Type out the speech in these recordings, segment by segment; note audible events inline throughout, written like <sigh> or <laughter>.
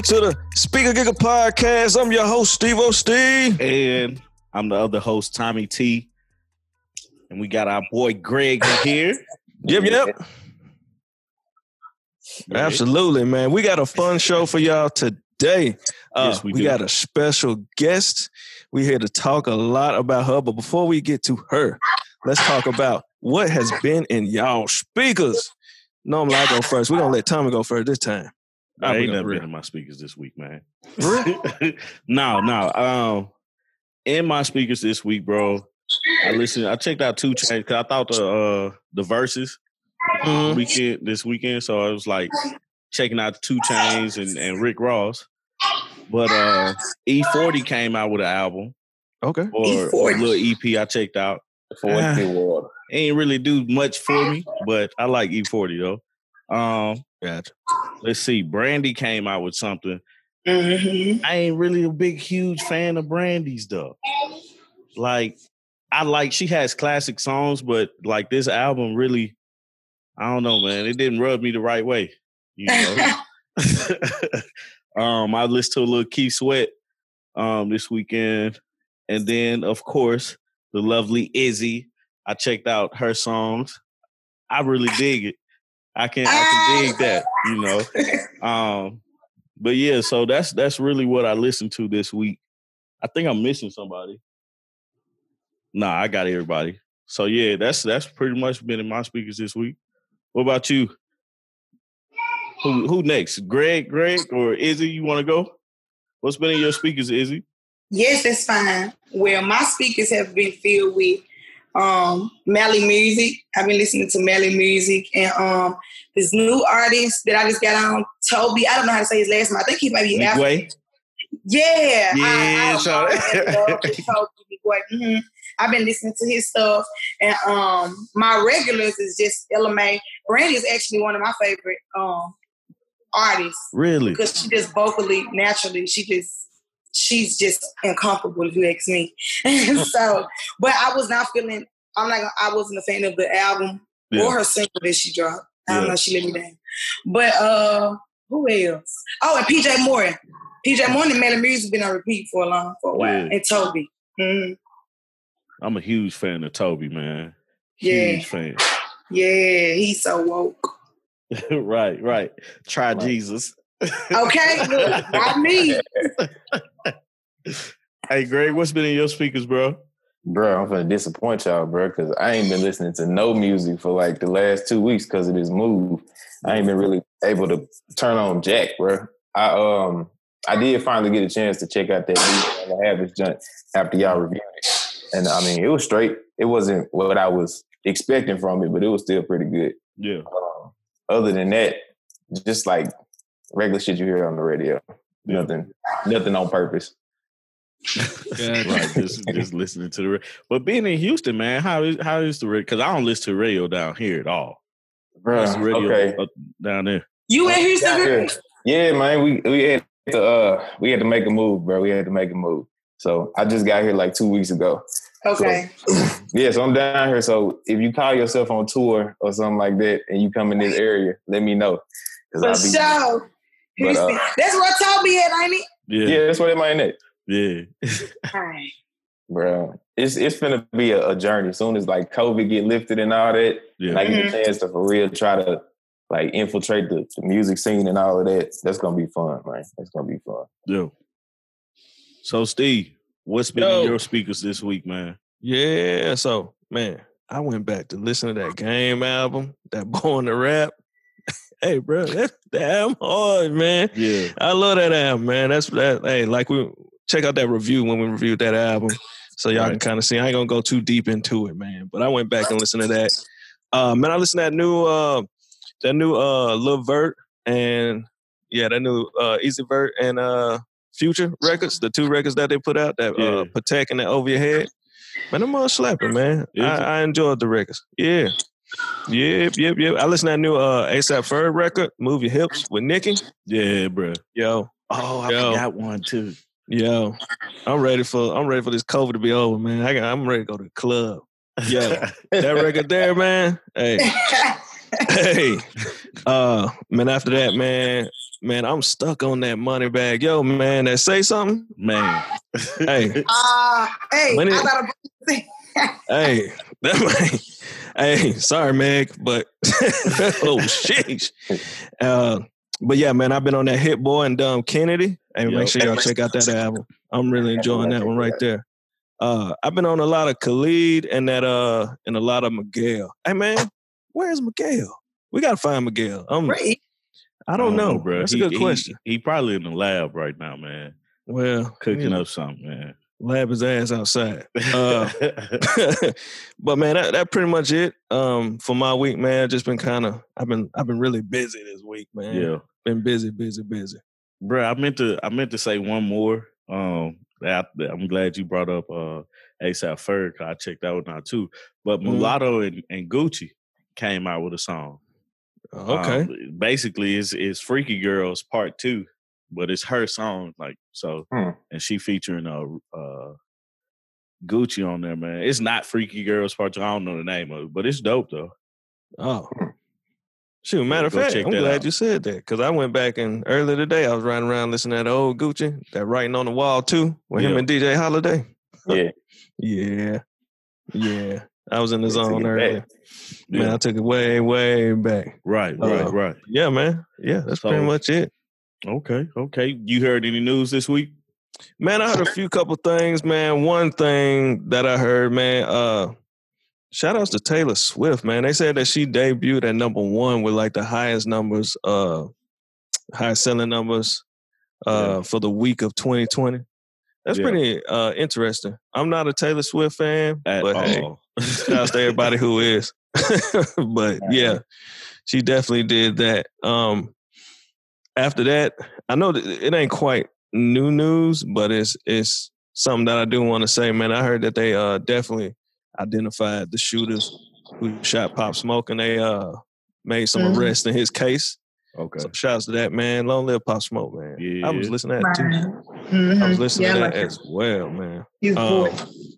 Welcome to the Speaker Giga Podcast. I'm your host, Steve O. Steve. And I'm the other host, Tommy T. And we got our boy Greg here. <laughs> Yep, yep. Absolutely, man. We got a fun show for y'all today. Uh, Yes, we we got a special guest. We here to talk a lot about her, but before we get to her, let's talk about what has been in y'all speakers. Normally I go first. We're gonna let Tommy go first this time. I ain't never been in my speakers this week, man. <laughs> no, no. Um, in my speakers this week, bro, I listened. I checked out 2 Chainz because I thought the uh the verses Mhm. weekend this weekend, so I was like checking out 2 Chainz and, and Rick Ross. But uh E-40 came out with an album Okay. or a E-40. little EP I checked out. Water. Ain't really do much for me, but I like E-40 though. Um, Gotcha. <gasps> let's see. Brandy came out with something. Mm-hmm. I ain't really a big, huge fan of Brandy's though. Like, I like she has classic songs, but like this album really, I don't know, man. It didn't rub me the right way. You know. <laughs> <laughs> um, I listened to a little Keith Sweat um this weekend, and then of course the lovely Izzy. I checked out her songs. I really dig it. I can I can dig that, you know. Um, but yeah, so that's that's really what I listened to this week. I think I'm missing somebody. Nah, I got everybody. So yeah, that's that's pretty much been in my speakers this week. What about you? Who who next? Greg, Greg, or Izzy? You want to go? What's been in your speakers, Izzy? Yes, that's fine. Well, my speakers have been filled with um Mali Music. I've been listening to Mali Music and um this new artist that I just got on, Tobe. I don't know how to say his last name. I think he might be African. Yeah. Yeah, I, I, so- I love Tobe Nwigwe. Mhm. I've been listening to his stuff. And um my regulars is just Ella Mai. Brandy is actually one of my favorite um artists. Really? because she just vocally, naturally, she just she's just incomparable if you ask me. <laughs> so, but I was not feeling. I'm like I wasn't a fan of the album Yeah. or her single that she dropped. I don't Yeah. know. She let me down. But uh, who else? Oh, and PJ Morton. PJ Morton and Melody Music has been on repeat for a long for a while. Yeah. And Tobe. Mhm. I'm a huge fan of Tobe, man. Yeah. Huge fan. Yeah, he's so woke. <laughs> right, right. Try Jesus. <laughs> Okay, look, not me. Hey, Greg, what's been in your speakers, bro? Bro, I'm gonna disappoint y'all, bro, because I ain't been listening to no music for like the last two weeks because of this move. I ain't been really able to turn on Jack, bro. I um I did finally get a chance to check out that new Habits joint after y'all reviewed it, and I mean it was straight. It wasn't what I was expecting from it, but it was still pretty good. Yeah. Um, other than that, just like regular shit you hear on the radio. Yeah. Nothing, nothing on purpose. Right, just just <laughs> listening to the radio. But being in Houston, man, how is how is the radio? Because I don't listen to radio down here at all. How's the radio okay. up- down there? You in Houston? Down here. girl? Yeah, man, we we had to uh we had to make a move, bro. We had to make a move. So I just got here like two weeks ago. Okay. <clears throat> Yeah, so I'm down here. So if you call yourself on tour or something like that, and you come in this area, let me know. For I'll be- sure. But, uh, That's where Tobe at, ain't it? Yeah, Yeah, that's what it might at, yeah. Alright. bro. It's it's gonna be a, a journey. As soon as like COVID get lifted and all that, yeah. and I get a chance to for real try to like infiltrate the, the music scene and all of that. That's gonna be fun, man. That's gonna be fun. yeah. So, Steve, what's been Yo. in your speakers this week, man? Yeah. So, man, I went back to listen to that game album, that <laughs> Born to Rap. hey, bro, that's damn hard, man. Yeah, I love that album, man. That's that. Hey, like we check out that review when we reviewed that album, so y'all can kind of see. I ain't gonna go too deep into it, man. But I went back and listened to that. Uh, man, I listened to that new, uh, that new uh, Lil Vert and yeah, that new uh, Uzi Vert and uh, Future records, the two records that they put out, that Yeah. uh, Protect and that Over Your Head. Man, them all slapping, man. I, I enjoyed the records. Yeah. Yep, yep, yep. I listened to that new uh ASAP Ferg record, Move Your Hips with Nicki. yeah, bro. Yo, Oh, I Yo. forgot one too. Yo, I'm ready for I'm ready for this COVID to be over, man. I got, I'm ready to go to the club. Yo, that record there, man. Hey, hey, uh, man. After that, man, man, I'm stuck on that money bag. Yo, man, that say something, man. hey, Uh, hey, When I got a <laughs> hey, that man, hey, sorry, Meg, but <laughs> oh shit. Uh, but yeah, man, I've been on that Hit Boy and Dom Kennedy. Hey, Yup. make sure y'all check out that album. I'm really enjoying that one right there. Uh, I've been on a lot of Khalid and that uh and a lot of Miguel. Hey man, where's Miguel? We gotta find Miguel. Um, break. I don't know, bro. That's He- a good he- question. He, probably in the lab right now, man, well, cooking yeah, up something, man. lab his ass outside. Uh, <laughs> <laughs> but man, that, that pretty much it. Um, for my week, man. Just been kind of, I've been, I've been really busy this week, man. yeah. been busy, busy, busy. Bro, I meant to I meant to say one more. Um that that I'm glad you brought up uh ASAP Ferg. I checked that one out too. But Mhm. Mulatto and, and Gucci came out with a song. Okay, Um, basically it's it's Freaky Girls part two, but it's her song. Like so Hmm. and she featuring uh uh Gucci on there, man. It's not Freaky Girls part two. I don't know the name of it, but it's dope though. oh. Shoot, matter of fact, I'm glad out. you said that because I went back and earlier today I was riding around listening to that old Gucci, that writing on the wall too, with him and DJ Holiday. <laughs> Yeah. Yeah, yeah, I was in the zone earlier. Man, Yeah. I took it way, way back. Right, right, Uh, right. Yeah, man. Yeah, that's pretty much it. Okay, okay. You heard any news this week? Man, I heard a few couple things, man. One thing that I heard, man, uh, shout outs to Taylor Swift, man. They said that she debuted at number one with like the highest numbers, uh, highest selling numbers uh Yeah. for the week of 2020. That's Yeah. pretty uh interesting. I'm not a Taylor Swift fan, At but hey, all. <laughs> shout out to everybody who is. <laughs> but yeah, she definitely did that. Um after that, I know that it ain't quite new news, but it's it's something that I do want to say, man. I heard that they uh definitely identified the shooters who shot Pop Smoke and they uh made some Mhm. arrests in his case. Okay. So shouts to that man. Long live Pop Smoke, man. I was listening to that too. Mhm. I was listening yeah, to like that as well, man. His Um.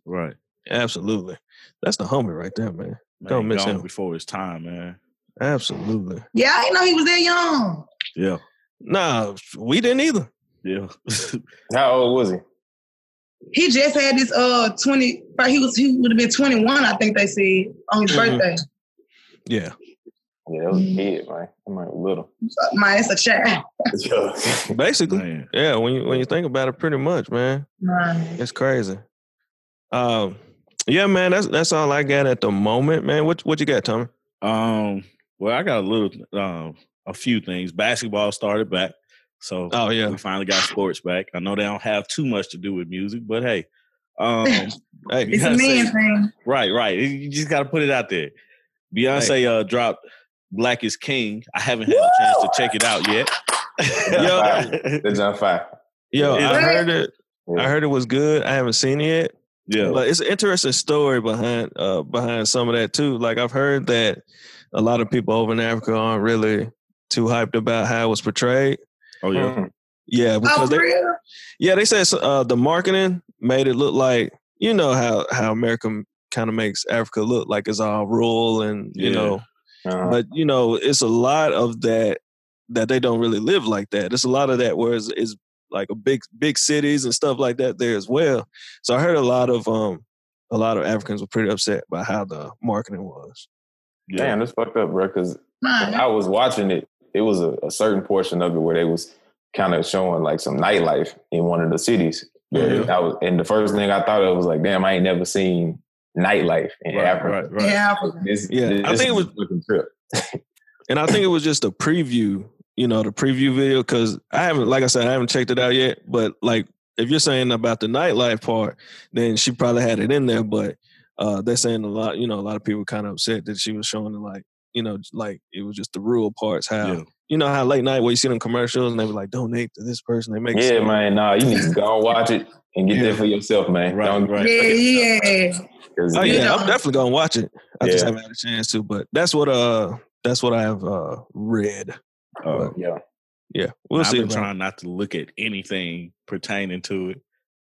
Right. absolutely. That's the homie right there, man. Man, Don't miss him. before his time, man. Absolutely. Yeah, I didn't know he was that young. Yeah. Nah, we didn't either. Yeah. <laughs> How old was he? He just had this uh twenty. He was he would have been twenty one. I think they said on his Mhm. birthday. Yeah. Yeah, that was a Mm. kid, man. That might be little. My, man, it's a child. <laughs> Basically. <laughs> Man. Yeah, when you when you think about it pretty much, man. Man. It's crazy. Um yeah, man, that's that's all I got at the moment, man. What what you got, Tommy? Um, well, I got a little um a few things. Basketball started back. So Oh yeah. we finally got sports back. I know they don't have too much to do with music, but hey. Um <laughs> Hey, It's a gotta man thing. Right, right. You just gotta put it out there. Beyonce uh dropped Black is King. I haven't had a chance to check it out yet. Yo. That's <laughs> on fire. yo, Yeah. I heard it. Yeah. I heard it was good. I haven't seen it yet. yeah. But it's an interesting story behind uh behind some of that too. Like I've heard that a lot of people over in Africa aren't really too hyped about how it was portrayed. Oh yeah. Mhm. Yeah, Oh, because for they, yeah, they said uh, the marketing made it look like you know how how America kind of makes Africa look like it's all rural and you Yeah. know, Uh-huh. but you know it's a lot of that that they don't really live like that. There's a lot of that where it's, it's like a big big cities and stuff like that there as well. So I heard a lot of um a lot of Africans were pretty upset by how the marketing was. Yeah. Damn, that's fucked up, bro. Because I was watching it. It was a, a certain portion of it where they was kind of showing like some nightlife in one of the cities. Yeah, Mhm. I was, and the first thing I thought of was like, damn, I ain't never seen nightlife in Right, Africa. right, right. yeah, This, Yeah, this, I think it is was- a trip. <laughs> And I think it was just a preview, you know, the preview video because I haven't, like I said, I haven't checked it out yet. But like, if you're saying about the nightlife part, then she probably had it in there. But uh, they're saying a lot, you know, a lot of people kind of upset that she was showing it like, you know, like it was just the rural parts. How Yeah. you know how late night where you see them commercials and they were like, donate to this person. They make it Yeah, seem- man. Nah, you need to go and watch it and get Yeah. there for yourself, man. Right, Don't- right. yeah, yeah. 'cause, Oh You yeah, know. I'm definitely gonna watch it. I just haven't had a chance to, but that's what uh that's what I have uh read. Uh, yeah. Yeah, we'll I've see. been about it. trying not to look at anything pertaining to it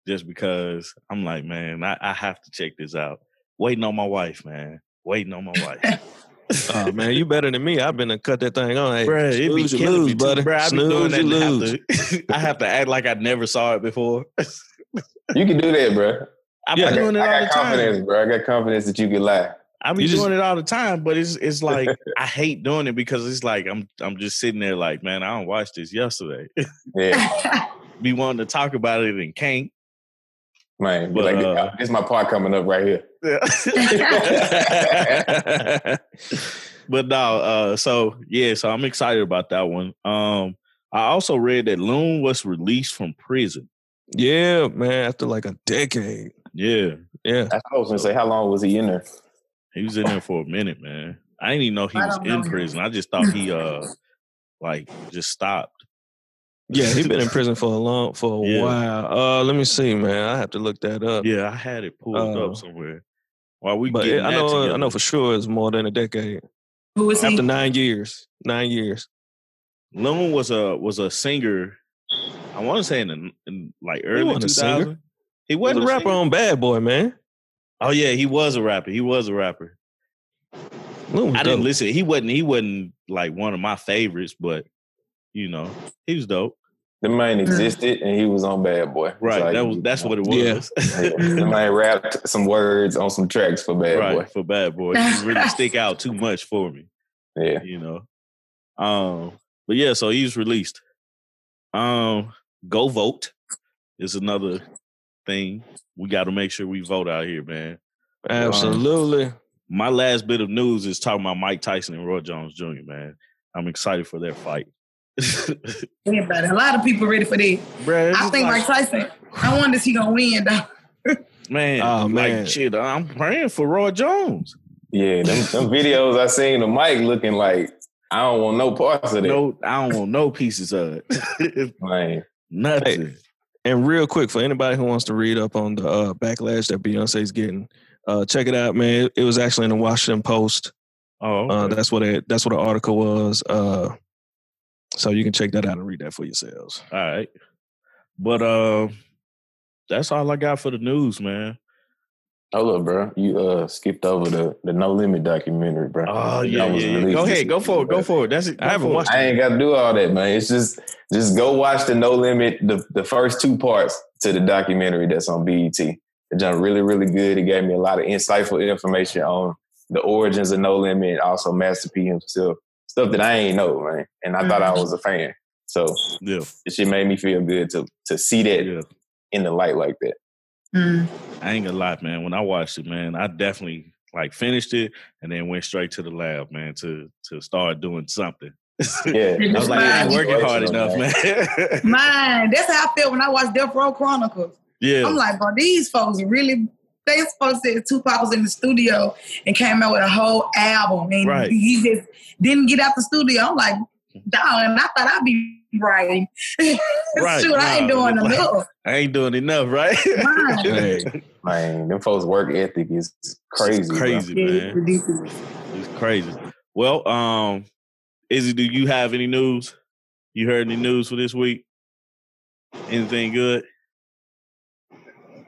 just because I'm like, man, I, I have to check this out. Waiting on my wife, man. Waiting on my wife. <laughs> Oh man, you better than me. I've been to cut that thing on. Hey, Bruh, it be snooze, you killing lose, me too, buddy. bruh. I be doing Snooze, that you and lose. have to- I have to act like I never saw it before. You can do that, bro. I Yeah. be I doing it all I the confidence, time. bro. I got confidence that you can lie. I be You just- doing it all the time, but it's it's like <laughs> I hate doing it because it's like I'm I'm just sitting there like, man, I don't watch this yesterday. <laughs> Yeah, be wanting to talk about it and can't. man. Be But, like, uh, this is my part coming up right here. <laughs> but no, uh, so yeah, so I'm excited about that one. Um, I also read that Loon was released from prison. Yeah, man. After like a decade. Yeah, Yeah. I was gonna say, how long was he in there? he was in there for a minute, man. I didn't even know he I was in know him. prison. I just thought he uh like just stopped. Yeah, he's been in <laughs> prison for a long for a Yeah. while. Uh let me see, man. I have to look that up. Yeah, I had it pulled Uh, up somewhere. While we But getting it- I that know I know for sure it's more than a decade. Who is After he? nine years. Nine years. Loon was a was a singer. I want to say in, the, in like early wasn't two a singer. thousand. He He was wasn't a rapper singer? on Bad Boy, man. Oh yeah, he was a rapper. He was a rapper. Loon was I didn't listen. He wasn't. He wasn't like one of my favorites, but you know, he was dope. The man existed and he was on Bad Boy. Right. all That was that's what it was. <laughs> know. the man rapped some words on some tracks for Bad right Boy. for Bad Boy. He didn't really stick <laughs> out too much for me. Yeah. You know. Um. But yeah, so he's released. Um. Go vote is another thing. We got to make sure we vote out here, man. Absolutely. My last bit of news is talking about Mike Tyson and Roy Jones Jr. Man, I'm excited for their fight. Everybody. A lot of people ready for that. Bruh, I just think like- Mike Tyson. I wonder if he gonna win though. <laughs> Man, Oh, man. like shit, I'm praying for Roy Jones. Yeah, them, them videos I seen of Mike looking like I don't want no parts of it. No, I don't want no pieces of it. <laughs> Man, Nothing. And real quick, for anybody who wants to read up on the uh, backlash that Beyonce's getting, uh, check it out, man. It was actually in the Washington Post. Oh, Uh, that's what it. That's what the article was. So you can check that out and read that for yourselves. all right. But uh, that's all I got for the news, man. hold up, bro. You uh skipped over the the No Limit documentary, bro. Oh That yeah, was yeah. yeah. Go ahead, go week, for it, go for it. That's it. I haven't watched I ain't got to do all that, man. It's just just go watch the No Limit, the the first two parts to the documentary that's on BET. It done really, really good. It gave me a lot of insightful information on the origins of No Limit, also Master P himself, stuff that I ain't know, man. And I thought I was a fan, so Yeah, it shit made me feel good to to see that yeah. in the light like that. Mm. I ain't gonna lie, man. When I watched it, man, I definitely like finished it and then went straight to the lab, man, to to start doing something. <laughs> Yeah, I was like, I ain't working hard enough, man. Man, <laughs> that's how I felt when I watched Death Row Chronicles. yeah, I'm like, bro, these folks really. They supposed to say Tupac was in the studio and came out with a whole album, and Right. he just didn't get out the studio. I'm like, dog, and I thought I'd be writing. <laughs> Right, Shoot, I ain't doing like- enough. <laughs> I ain't doing enough, right? Right. Hey. Man, them folks' work ethic is crazy. It's crazy, Yeah, it's man. ridiculous. It's crazy. Well, um, Izzy, do you have any news? You heard any news for this week? Anything good?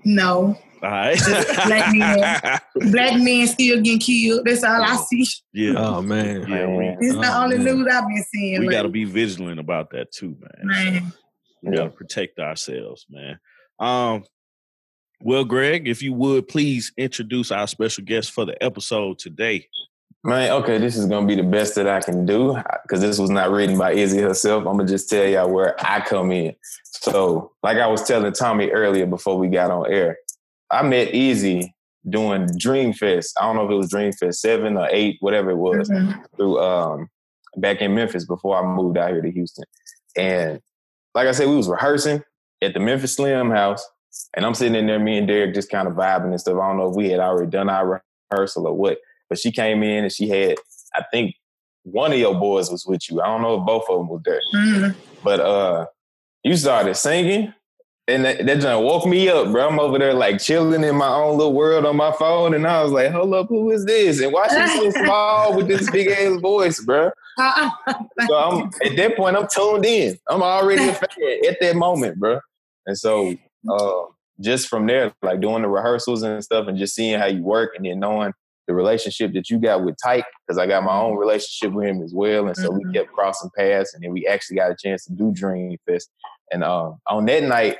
No, All right. Black men. <laughs> black men still getting killed. That's all I see. yeah. Oh man. yeah, we, It's the Oh, only man. news I've been seeing. we got to be vigilant about that too, man. Man. We got to protect ourselves, man. Um, well, Greg, if you would please introduce our special guest for the episode today. Man, okay, this is gonna be the best that I can do because this was not written by Izzy herself. I'm gonna just tell y'all where I come in. So, like I was telling Tommy earlier before we got on air, I met Izzy doing Dream Fest. I don't know if it was Dream Fest seven or eight, whatever it was, Mhm. through um back in Memphis before I moved out here to Houston. And like I said, we was rehearsing at the Memphis Slim house, and I'm sitting in there, me and Derek just kind of vibing and stuff. I don't know if we had already done our rehearsal or what, but she came in and she had, I think one of your boys was with you. I don't know if both of them was there, Mhm. but uh, you started singing. And that, that just woke me up, bro. I'm over there like chilling in my own little world on my phone, and I was like, "Hold up, who is this?" And why she so <laughs> small with this big ass voice, bro? Uh-uh. <laughs> So I'm at that point, I'm tuned in. I'm already a fan at that moment, bro. And so uh, just from there, like doing the rehearsals and stuff, and just seeing how you work, and then knowing the relationship that you got with Tyke, because I got my own relationship with him as well. And so Mhm. we kept crossing paths and then we actually got a chance to do Dream Fest. And um, on that night,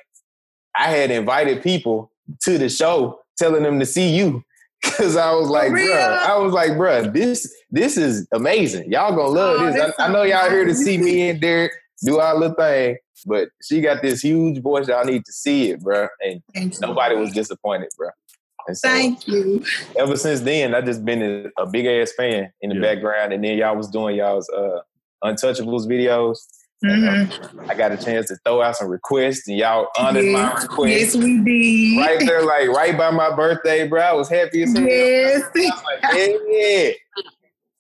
I had invited people to the show telling them to see you. <laughs> Cause I was like, real? bruh, I was like, bruh, this this is amazing. Y'all gonna love Oh, this. I, I know y'all here to see me and Derek do our little thing, but she got this huge voice. Y'all need to see it, bruh. And Thank you. nobody was disappointed, bruh. And so Thank you. ever since then, I just been a, a big ass fan in the Yeah. background. And then y'all was doing y'all's uh, Untouchables videos. Mhm. I got a chance to throw out some requests, and y'all honored my Yes. request. yes, we did. Right there, like right by my birthday, bro. I was happy as hell. Yes. Like, yeah, yeah.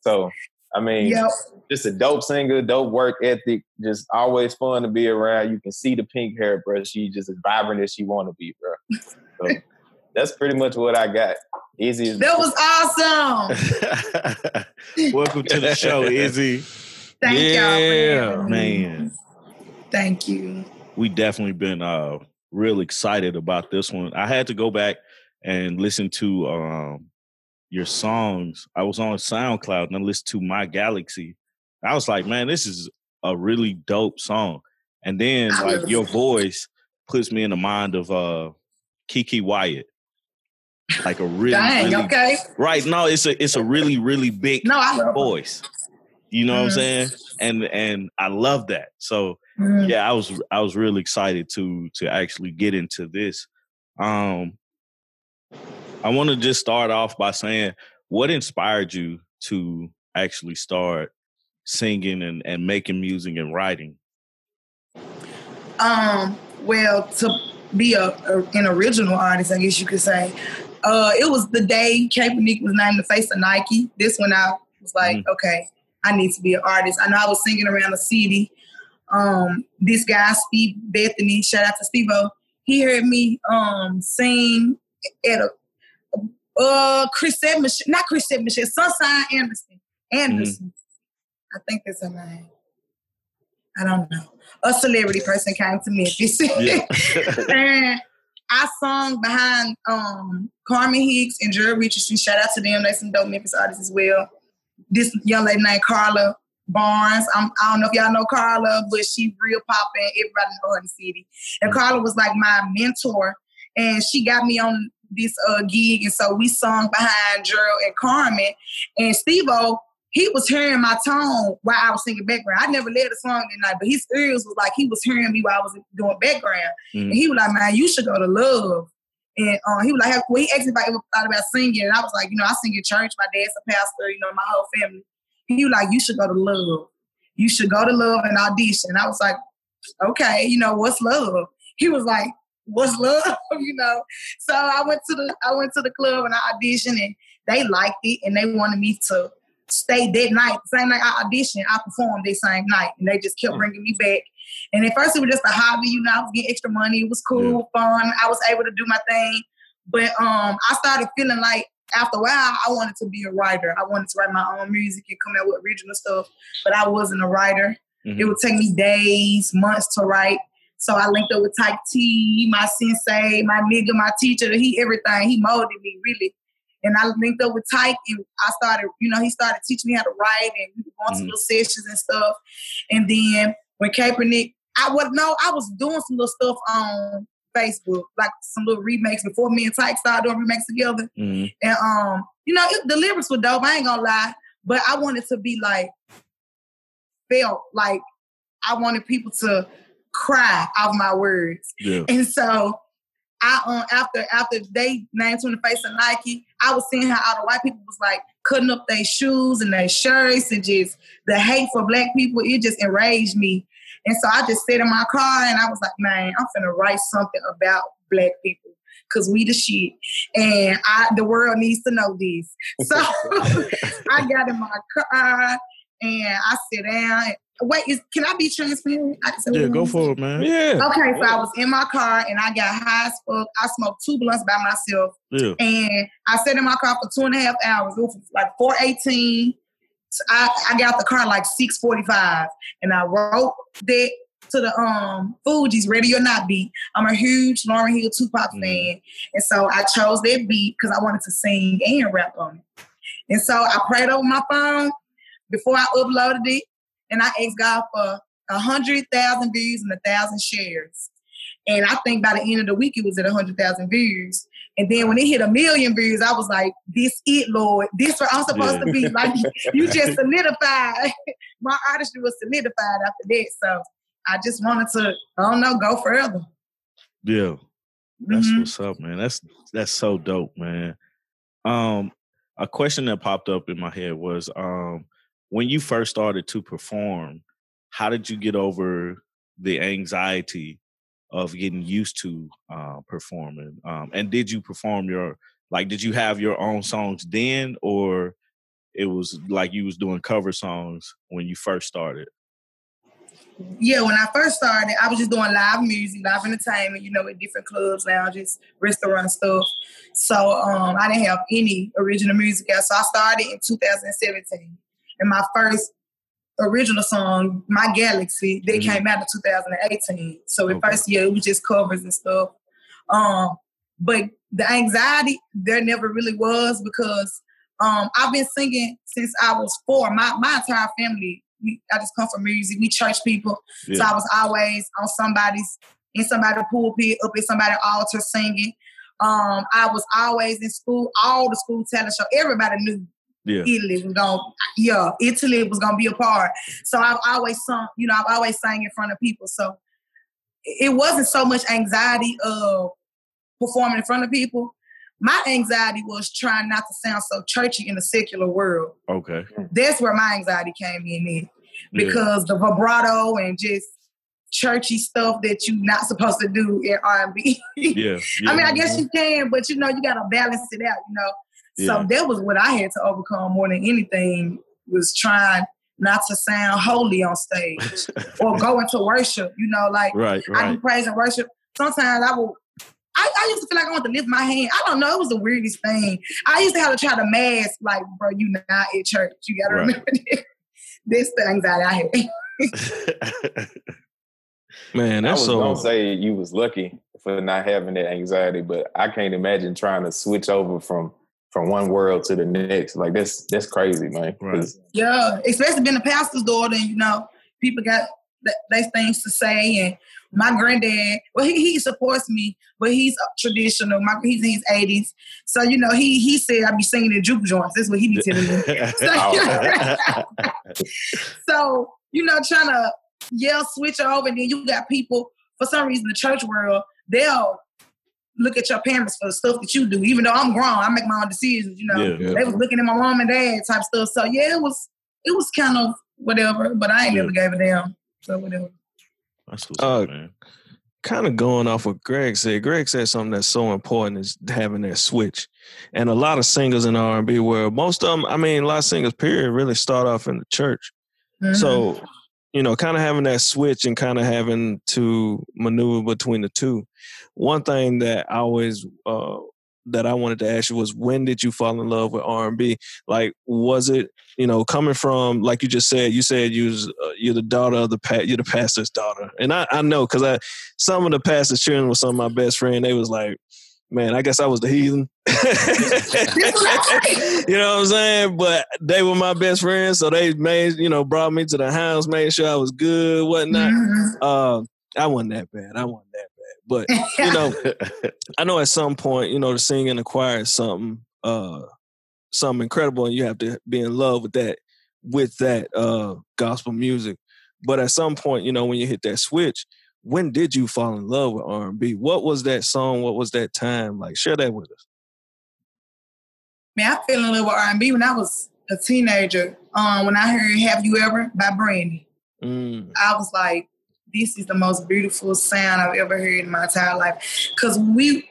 So, I mean, Yep. just a dope singer, dope work ethic, just always fun to be around. You can see the pink hair, bro. She just as vibrant as she want to be, bro. So that's pretty much what I got. Easy as That was awesome. <laughs> Welcome to the show, Izzy. Thank y'all. Yeah, having me. Man, Thank you. we definitely been uh real excited about this one. I had to go back and listen to um your songs. I was on SoundCloud and I listened to My Galaxy. I was like, man, this is a really dope song. And then like your voice puts me in the mind of uh Keke Wyatt. Like a really, Dang, really okay. right. No, it's a it's a really, really big No, I voice. You know what I'm Mhm. saying? And and I love that. So Mm. yeah, I was I was really excited to to actually get into this. Um I want to just start off by saying what inspired you to actually start singing and, and making music and writing? Um, well, to be a, a- an original artist, I guess you could say. Uh, it was the day Kaepernick was named the face of Nike. This when I was like, Mm-hmm. okay, I need to be an artist. I know I was singing around the city. Um, this guy, Steve Bethany, shout out to Steve he heard me um sing at a uh Chris Edmonds, not Chris Edmonds, Sunshine Anderson. Anderson. I think that's her name. I don't know. A celebrity person came to Memphis. Yeah. <laughs> and I sung behind um Carmen Hicks and Jerry Richardson. Shout out to them. They some dope Memphis artists as well. This young lady named Carla Barnes. I'm, I don't know if y'all know Carla, but she real popping. Everybody know her in the city. And Carla was like my mentor, and she got me on this uh, gig, and so we sung behind Gerald and Carmen. And Steve-O, he was hearing my tone while I was singing background. I never led a song that night, but his ears was like he was hearing me while I was doing background. Mhm. And he was like, man, you should go to Love. And um, he was like, well, he asked me if I ever thought about singing. And I was like, you know, I sing in church. My dad's a pastor, you know, my whole family. He was like, you should go to Love. You should go to Love and audition. And I was like, okay, you know, what's love? He was like, what's love? <laughs> you know. So I went to the I went to the club and I auditioned and they liked it and they wanted me to stay that night. Same night I auditioned, I performed that same night. And they just kept bringing me back. And at first it was just a hobby, you know, I was getting extra money. It was cool, fun. I was able to do my thing. But um I started feeling like after a while, I wanted to be a writer. I wanted to write my own music and come out with original stuff, but I wasn't a writer. Mhm. It would take me days, months to write. So I linked up with Tyke T, my sensei, my nigga, my teacher. He everything. He molded me really. And I linked up with Tyke and I started, you know, he started teaching me how to write and we were going to Mhm. little sessions and stuff. And then when Kaepernick, I was no, I was doing some little stuff on Facebook, like some little remakes before me and Tyke started doing remakes together. Mhm. And um, you know, it, the lyrics were dope. I ain't gonna lie, but I wanted to be like felt like I wanted people to cry off my words. Yeah. And so I um after after they named to the face of Nike, I was seeing how all the white people was like cutting up their shoes and their shirts and just the hate for black people. It just enraged me. And so I just sat in my car and I was like, man, I'm finna write something about black people. Cause we the shit. And I the world needs to know this. <laughs> So <laughs> I got in my car and I sit down. And, wait, is can I be transparent? I can say Yeah, go want for it, man. Yeah. Okay, so I was in my car and I got high as fuck. I smoked two blunts by myself Yeah. and I sat in my car for two and a half hours. It was like 418. I, I got the car like 645 and I wrote that to the um Fugees' Ready or Not beat. I'm a huge Lauryn Hill Tupac Mhm. fan. And so I chose that beat because I wanted to sing and rap on it. And so I prayed over my phone before I uploaded it, and I asked God for a hundred thousand views and a thousand shares. And I think by the end of the week, it was at a hundred thousand views. And then when it hit a million views, I was like, "This it, Lord. This where I'm supposed yeah. to be." Like <laughs> you just solidified. <laughs> My artistry was solidified after that. So I just wanted to, I don't know, go further. Yeah, that's mm-hmm. what's up, man. That's that's so dope, man. Um, a question that popped up in my head was, um, when you first started to perform, how did you get over the anxiety of getting used to uh, performing? Um, and did you perform your like? Did you have your own songs then, or it was like you was doing cover songs when you first started? Yeah, when I first started, I was just doing live music, live entertainment, you know, at different clubs, lounges, restaurant stuff. So um, I didn't have any original music out. So I started in 2017. And my first original song, My Galaxy, they mm-hmm. came out in 2018. So the first year it was just covers and stuff. Um, but the anxiety there never really was because um, I've been singing since I was four. My my entire family, we, I just come from music. We church people, yeah. so I was always on somebody's in somebody's pulpit, up in somebody's altar singing. Um, I was always in school, all the school talent show. Everybody knew yeah. Italy was gonna yeah, Italy was gonna be a part. So I've always sung, you know, I've always sang in front of people. So it wasn't so much anxiety of performing in front of people. My anxiety was trying not to sound so churchy in the secular world. Okay. That's where my anxiety came in it. Because yeah. the vibrato and just churchy stuff that you're not supposed to do in R&B. yeah, yeah. <laughs> I mean, I guess you can, but you know, you got to balance it out, you know. So that was what I had to overcome more than anything was trying not to sound holy on stage <laughs> or go into worship. You know, like right, right. I do praise and worship. Sometimes I will. I, I, used to feel like I want to lift my hand. I don't know. It was the weirdest thing. I used to have to try to mask, like, bro, you not at church. You got to right. remember this. <laughs> This the anxiety I had. <laughs> Man, that's I was so. Gonna say you was lucky for not having that anxiety, but I can't imagine trying to switch over from from one world to the next. Like that's that's crazy, man. Right. Yeah, especially being a pastor's daughter, and you know, people got those things to say. And my granddad, well, he, he supports me, but he's traditional. My he's in his eighties, so you know, he he said I be singing in juke joints. That's what he be telling me. <laughs> so, oh. <laughs> so you know, trying to yell switch over, and then you got people for some reason the church world they'll look at your parents for the stuff that you do. Even though I'm grown, I make my own decisions. You know, yeah, yeah. they was looking at my mom and dad type stuff. So yeah, it was it was kind of whatever. But I ain't yeah. never gave a damn. So whatever. That's what's uh, up, man. Kind of going off what Greg said. Greg said something that's so important is having that switch. And a lot of singers in R and B, world, most of them, I mean, a lot of singers, period, really start off in the church. Mm-hmm. So you know, kind of having that switch and kind of having to maneuver between the two. One thing that I always uh, that I wanted to ask you was when did you fall in love with R and B? Like, was it you know coming from like you just said? You said you was uh, you're the daughter of the pa- you're the pastor's daughter, and I I know because I some of the pastor's children were some of my best friend. They was like, man, I guess I was the heathen. <laughs> you know what I'm saying? But they were my best friends, so they made, you know, brought me to the house, made sure I was good, whatnot. Mm-hmm. Uh, I wasn't that bad. I wasn't that bad. But you know, <laughs> I know at some point, you know, to sing in the choir is something uh something incredible and you have to be in love with that with that uh gospel music. But at some point, you know, when you hit that switch, when did you fall in love with R&B? What was that song? What was that time? Like, share that with us. Man, I fell in love with R&B when I was a teenager. Um, when I heard "Have You Ever" by Brandy, mm. I was like, "This is the most beautiful sound I've ever heard in my entire life." Because we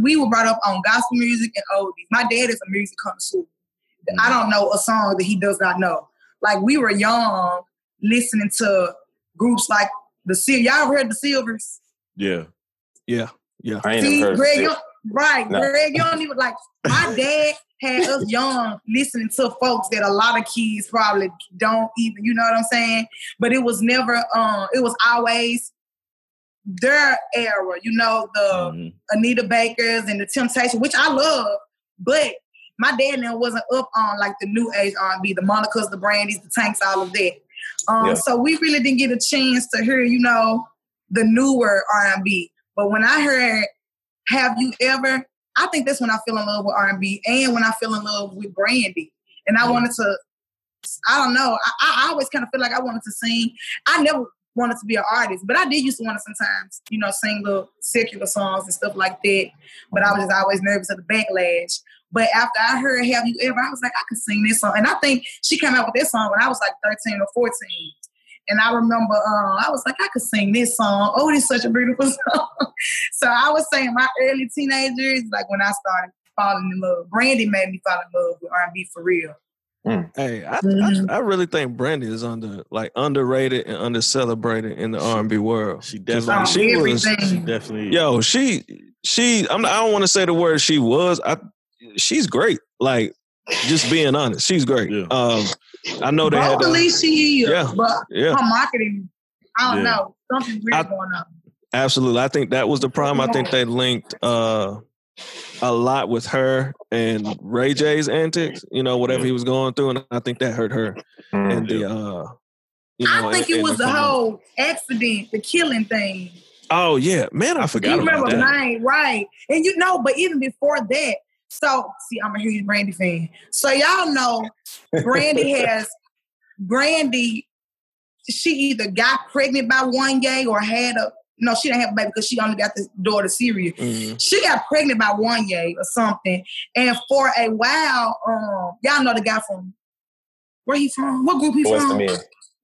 we were brought up on gospel music and oldies. My dad is a music connoisseur. Mm. I don't know a song that he does not know. Like we were young, listening to groups like the Sil- y'all ever heard the Sylvers? Yeah. Yeah. Yeah. I ain't See, heard Greg, you right. No. Greg, you don't even like my <laughs> dad had us young listening to folks that a lot of kids probably don't even, you know what I'm saying? But it was never um it was always their era, you know, the mm-hmm. Anita Bakers and the Temptation, which I love, but my dad now wasn't up on like the new age R&B, the Monicas, the Brandies, the Tanks, all of that. Um, Yeah. So we really didn't get a chance to hear, you know, the newer R&B. But when I heard "Have You Ever," I think that's when I fell in love with R&B, and when I fell in love with Brandy. And I wanted to, I don't know, I, I always kind of feel like I wanted to sing. I never wanted to be an artist, but I did used to want to sometimes, you know, sing little secular songs and stuff like that. But I was just always nervous of the backlash. But after I heard Have You Ever, I was like, I could sing this song. And I think she came out with this song when I was like 13 or 14. And I remember uh, I was like, I could sing this song. Oh, it's such a beautiful <laughs> song. so I was saying my early teenagers, like when I started falling in love. Brandy made me fall in love with R&B for real. Hey, I, Mhm. I I really think Brandy is under like underrated and under celebrated in the R and B world. She 'Cause, definitely, like, she was she definitely. yo she she I'm I don't want to say the word she was. I she's great. Like just being honest, she's great. Yeah. Um, I know they had Vocally, she is, Yeah. but yeah. her marketing, I don't Yeah. know. Something's weird I- going on. Absolutely. I think that was the problem. I think they linked uh, a lot with her and Ray J's antics, you know, whatever he was going through. And I think that hurt her. Mm. And the, uh, you know, I think and- it was the whole accident, the killing thing. Oh, yeah. Man, I forgot You about remember that. mine, right? And you know, but even before that, so see, I'm a huge Brandy fan. So y'all know Brandy <laughs> has Brandy. She either got pregnant by Wanya or had a no, she didn't have a baby because she only got the daughter Sy'rai. Mhm. She got pregnant by Wanya or something. And for a while, um, y'all know the guy from where he from? What group he Boys from?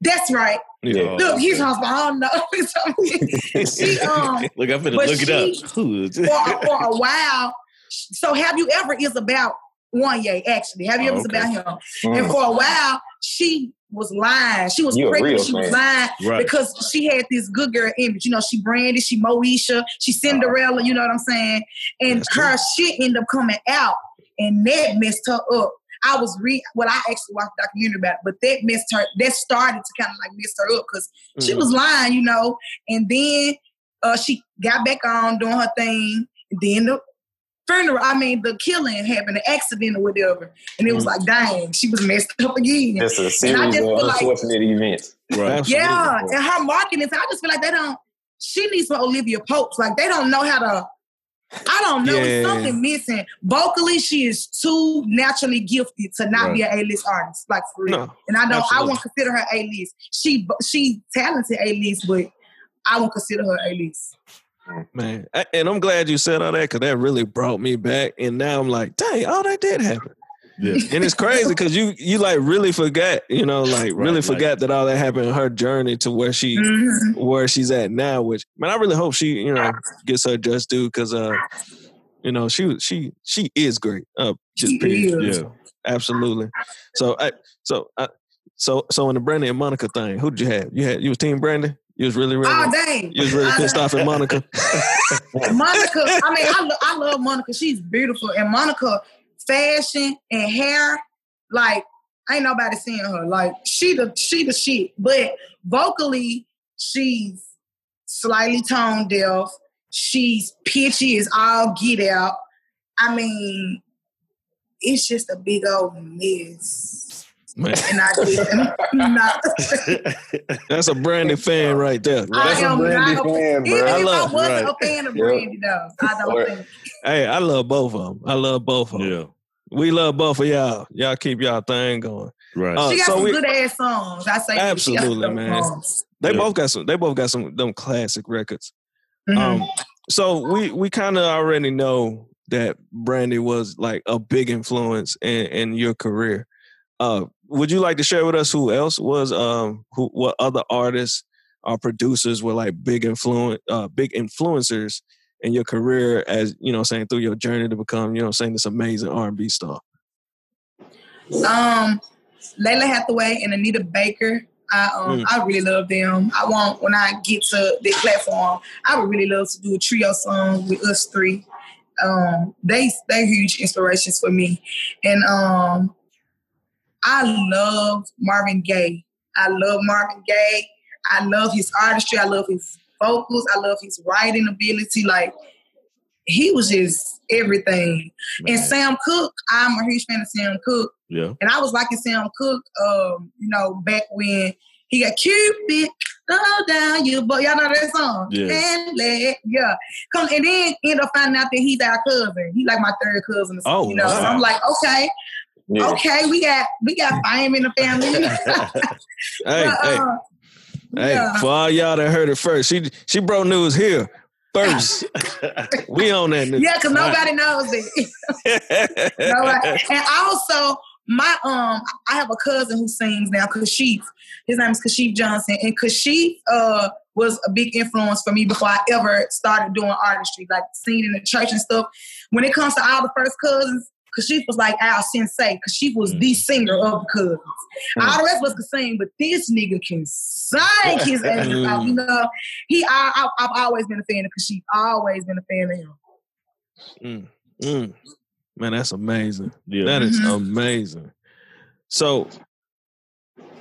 That's right. Yeah. Look, he's from I don't know. <laughs> she <laughs> um Look, I'm finna but look she- it up. Who is for, for a while. So have you ever is about Wanya actually. Have you ever Oh, is about him? And Mm. for a while, she was lying. She was You a pregnant. real She was lying Right. because she had this good girl image. You know, she Brandy, she Moesha, she Cinderella. You know what I'm saying? And That's true. her shit ended up coming out, and that messed her up. I was re well, I actually watched a documentary about it, but that messed her. That started to kind of like mess her up because she Mhm. was lying, you know. And then uh, she got back on doing her thing. And then the funeral, I mean, the killing happened, the accident or whatever. And it was mm. like, dang, she was messed up again. That's a series of feel like- unfortunate events. Right. Yeah, and her marketing, I just feel like they don't. She needs some Olivia Popes. Like they don't know how to. I don't know. There's Yeah. something missing. Vocally, she is too naturally gifted to not be an A-list artist. Like for real. No. And I don't. I won't consider her A-list. She she talented A-list, but I won't consider her A-list. Man, A- and I'm glad you said all that because that really brought me back. And now I'm like, dang, all that did happen. Yeah. And it's crazy because you you like really forgot, you know, <laughs> like Right, really like- forgot that all that happened in her journey to where she Mhm. where she's at now. Which man, I really hope she you know gets her just due because uh you know she was- she she is great. Uh, just She period. is. Yeah. absolutely. So I so I so so in the Brandy and Monica thing, who did you have? You had you was Team Brandy. You was really really Oh dang! you was really ah, pissed off at Monica. <laughs> <laughs> Monica, I mean, I, lo- I love Monica. She's beautiful. And Monica, fashion and hair, like, ain't nobody seeing her. Like, she the she the shit. But vocally, she's slightly tone deaf. She's pitchy as all get out. I mean, it's just a big old mess. <laughs> <laughs> that's a Brandy fan right there. I That's a am Brandy not a- fan, Even bro. I if love- I wasn't right. a fan of Yeah. Brandy, though, I don't think. Hey, I love both of them. I love both of them. yeah. We love both of y'all. Y'all keep y'all thing going. Right. Uh, She got so some we- good ass songs. I say Absolutely, man. songs. They Yeah. both got some. They both got some them classic records. Mhm. Um, so we we kind of already know that Brandy was like a big influence in in your career. Uh, would you like to share with us who else was um who what other artists or producers were like big influence uh big influencers in your career as you know saying through your journey to become you know saying this amazing R and B star. um, Lalah Hathaway and Anita Baker. I um Mm. I really love them. I want when I get to the platform, I would really love to do a trio song with us three. Um, they they huge inspirations for me, and um, I love Marvin Gaye. I love Marvin Gaye. I love his artistry. I love his vocals. I love his writing ability. Like he was just everything. And Sam Cooke, I'm a huge fan of Sam Cooke. Yeah. And I was liking Sam Cooke, um, you know, back when he got Cupid, go down you, but y'all know that song. Yeah. And let, yeah. Come and then end up finding out that he's our cousin. He like my third cousin. Or something, Oh, you know. So. I'm like, okay, Yeah. okay, we got we got fame in the family. <laughs> Hey, But, hey, uh, hey! yeah. For all y'all that heard it first, she she broke news here first. <laughs> we on that news. Yeah, because nobody knows it. <laughs> Nobody. And also, my um, I have a cousin who sings now, Kashif. His name is Kashif Johnson, and Kashif uh was a big influence for me before I ever started doing artistry, like singing in the church and stuff. When it comes to all the first cousins, Kashif was like our sensei. she was the singer of the cousins. All the rest of us could sing, but this nigga can sing his <laughs> ass off. You know, he. I, I, I've always been a fan of Kashif. Always been a fan of him. Mm, mm. Man, that's amazing. yeah. That is Mhm. amazing. So,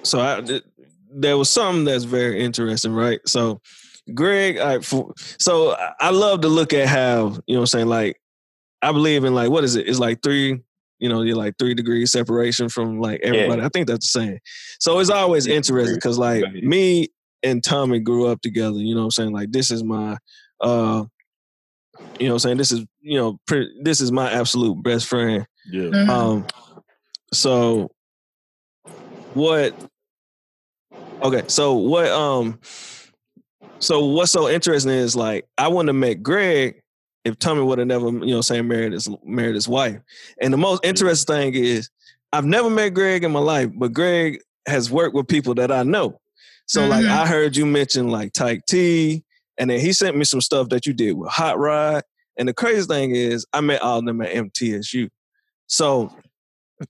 so I, th- there was something that's very interesting, right? So, Greg, I, for, so I- I love to look at how you know what I'm saying. Like, I believe in like what is it? It's like three, you know, you're like three degrees separation from like everybody. I think that's the same. So it's always interesting because like Right. me and Tommy grew up together. You know what I'm saying? Like this is my. uh you know what I'm saying? This is, you know, pre- this is my absolute best friend. Yeah. Mhm. Um, so what? Okay, so what? Um, so what's so interesting is like I wouldn't have met Greg if Tommy would have never, you know, saying married his married his wife. And the most interesting thing is I've never met Greg in my life, but Greg has worked with people that I know. So like Mhm. I heard you mention like Tyke T, and then he sent me some stuff that you did with Hot Rod. And the crazy thing is I met all of them at MTSU. So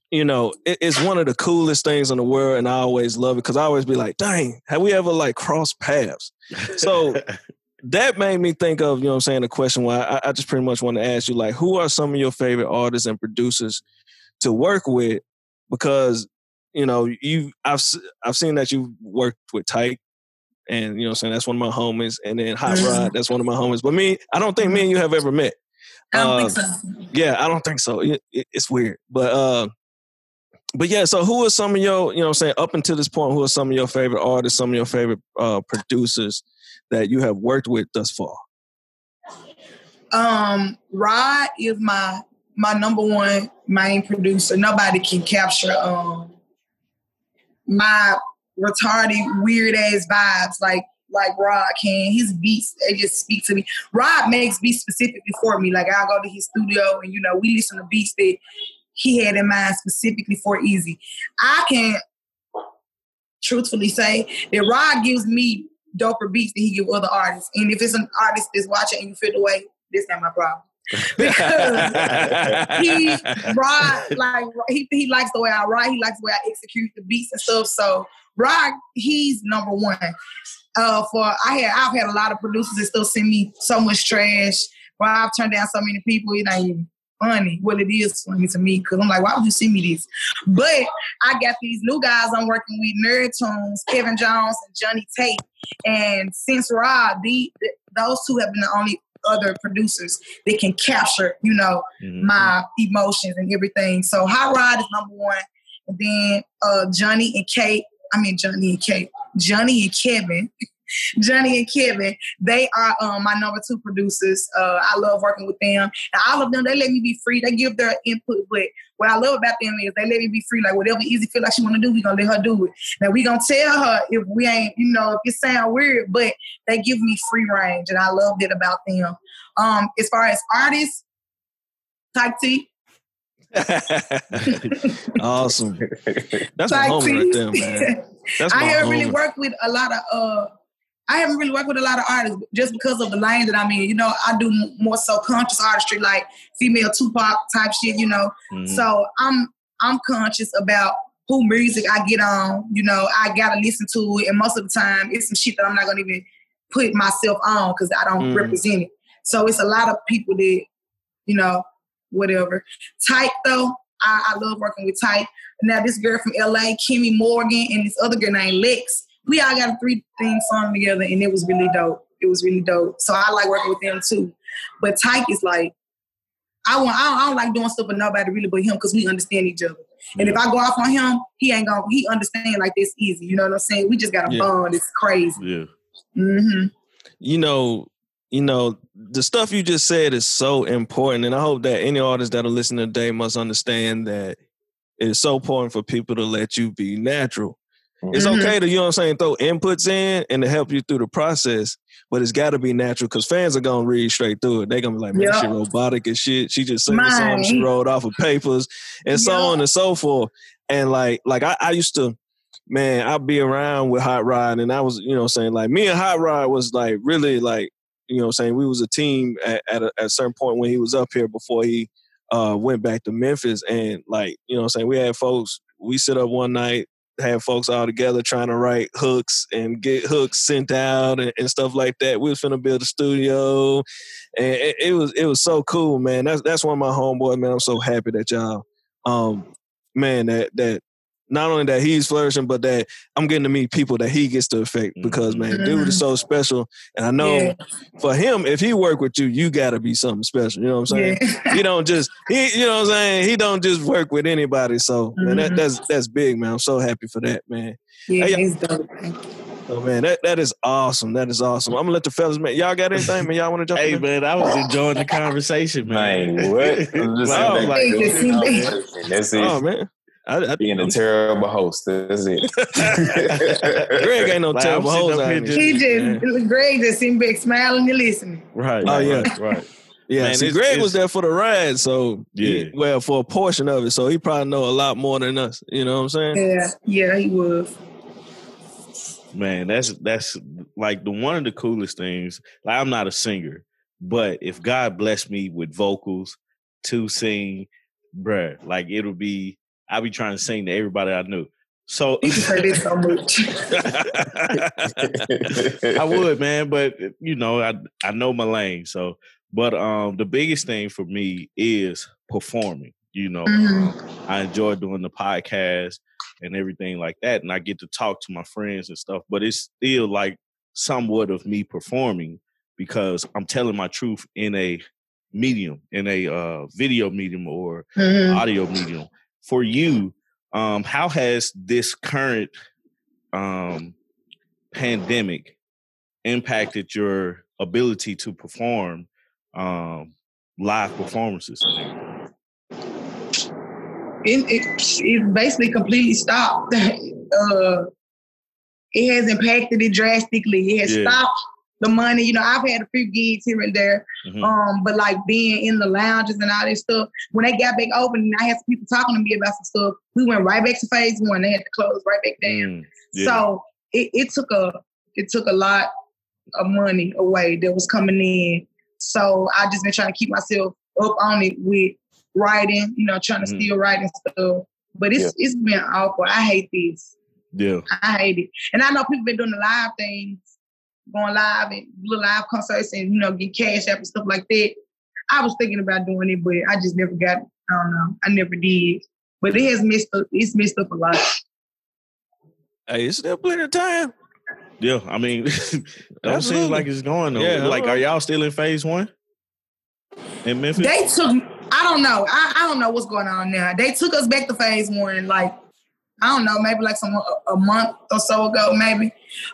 you know, it, it's one of the coolest things in the world, and I always love it because I always be like, "Dang, have we ever like crossed paths?" So <laughs> that made me think of, you know, what I'm saying the question. Why I, I just pretty much want to ask you, like, who are some of your favorite artists and producers to work with? Because you know, you I've I've seen that you worked with Tyke, and you know, what I'm saying that's one of my homies, and then Hot Mhm. Rod, that's one of my homies. But me, I don't think me and you have ever met. I don't Uh, think so. Yeah, I don't think so. It, it- it's weird, but uh, but yeah. So, who are some of your, you know, what I'm saying up until this point, who are some of your favorite artists, some of your favorite uh, producers that you have worked with thus far? Um, Rod is my my number one main producer. Nobody can capture um my retarded, weird ass vibes like like Rod can. His beats they just speak to me. Rod makes beats specifically for me. Like I go to his studio and you know we listen to beats that he had in mind specifically for Izzy. I can truthfully say that Rod gives me doper beats that he give other artists. And if it's an artist that's watching and you feel the way, this not my problem. <laughs> Because he Rod like he, he likes the way I write, he likes the way I execute the beats and stuff. So Rod, he's number one. Uh for I had I've had a lot of producers that still send me so much trash. Well, I've turned down so many people, it ain't even funny. Well, it is funny to me because I'm like, why would you send me this? But I got these new guys I'm working with, Nerd Tunes, Kevin Jones, and Johnny Tate. And since Rod, the, those two have been the only other producers that can capture, you know, Mhm. my emotions and everything. So Hot Rod is number one. And then uh, Johnny and Kate, I mean Johnny and Kate, Johnny and Kevin, Johnny and Kevin, they are um, my number two producers. Uh, I love working with them. And all of them, they let me be free. They give their input. But what I love about them is they let me be free. Like whatever Izzy feel like she want to do, we going to let her do it. Now we going to tell her if we ain't, you know, if it sound weird, but they give me free range. And I love that about them. Um, as far as artists, Tyke T, <laughs> awesome. That's my Tyke homie T. right there, man. <laughs> That's my I haven't really homie. worked with a lot of uh I haven't really worked with a lot of artists just because of the lane that I'm in. You know, I do more so conscious artistry, like female Tupac type shit. You know, Mhm. so I'm I'm conscious about who music I get on. You know, I gotta listen to it, and most of the time it's some shit that I'm not gonna even put myself on because I don't Mm. represent it. So it's a lot of people that you know, whatever. Tyke though, I, I love working with Tyke. Now this girl from LA, Kimmy Morgan, and this other girl named Lex. We all got a three theme song together, and it was really dope. It was really dope. So I like working with them too. But Tyke is like, I want I don't, I don't like doing stuff with nobody really but him because we understand each other. And if I go off on him, he ain't gonna he understand like this Izzy. You know what I'm saying? We just got a Yeah. bond. It's crazy. Yeah. Mm-hmm. you know, you know, the stuff you just said is so important, and I hope that any artist that are listening today must understand that it is so important for people to let you be natural. It's Mhm. okay to, you know what I'm saying, throw inputs in and to help you through the process, but it's got to be natural because fans are gonna read straight through it. They're gonna be like, man, shit robotic and shit. She just sang the song, she rolled off of papers, and so on and so forth. And like, like I, I used to, man, I'd be around with Hot Rod, and I was, you know, saying like me and Hot Rod was like really like, you know, saying we was a team at at a, at a certain point when he was up here before he uh went back to Memphis, and like, you know, saying we had folks. We sit up one night had folks all together trying to write hooks and get hooks sent out and, and stuff like that. We was finna build a studio, and it, it was it was so cool, man. That's that's one of my homeboys, man. I'm so happy that y'all, um, man, that that not only that he's flourishing, but that I'm getting to meet people that he gets to affect because man, dude is so special, and I know Yeah. for him, if he work with you, you got to be something special. You know what I'm saying? Yeah. he don't just he you know what I'm saying he don't just work with anybody. So man, that, Mhm. that's that's big, man. I'm so happy for that, man. yeah, Hey, it's dope. Oh man, that that is awesome. That is awesome. I'm gonna let the fellas man. Y'all got anything, man? Y'all want to jump? In? Hey in? man, I was enjoying the conversation, man. Man, what? I'm just <laughs> Wow, sitting back like- doing Just it. That's it. Oh man, I, I, Being a terrible host. That's it. <laughs> Greg ain't no Like, I'm terrible sitting hoes up here here. just- He man. just Greg just sitting back smiling and listening. Right. Oh, right, yeah. Right. right. Yeah, Man, see, it's- Greg it's- was there for the ride, so he- Yeah. well, for a portion of it, so he probably know a lot more than us. You know what I'm saying? Yeah, yeah, he was. Man, that's that's like the one of the coolest things. Like I'm not a singer, but if God blessed me with vocals to sing, bruh, like it'll be I'll be trying to sing to everybody I knew. So He just this so much. <laughs> I would, man, but you know, I I know my lane. So, but um, the biggest thing for me is performing. You know, Mhm. um, I enjoy doing the podcast and everything like that, and I get to talk to my friends and stuff. But it's still like somewhat of me performing because I'm telling my truth in a medium, in a uh, video medium or Mhm. audio medium. For you, um, how has this current um, pandemic impacted your ability to perform um, live performances? It, it, it basically completely stopped. <laughs> uh, it has impacted it drastically. It has Yeah. stopped the money. You know, I've had a few gigs here and there, Mhm. um, but like being in the lounges and all this stuff. When they got back open, and I had some people talking to me about some stuff. We went right back to phase one. They had to close right back down. Mm, yeah. So it, it took a it took a lot of money away that was coming in. So I just been trying to keep myself up on it with writing, you know, trying to Mhm. still write and stuff. But it's it's been awful. I hate this. yeah. I hate it. And I know people been doing the live things, going live and little live concerts and you know, get cash app and stuff like that. I was thinking about doing it, but I just never got I don't know. I never did. But it has messed up it's messed up a lot. Hey, it's still plenty of time. Yeah, I mean, <laughs> don't seem like it's going though. Yeah, like, are y'all still in phase one in Memphis? They took. I don't know. I, I don't know what's going on now. They took us back to phase one, like I don't know, maybe like some a, a month or so ago, maybe.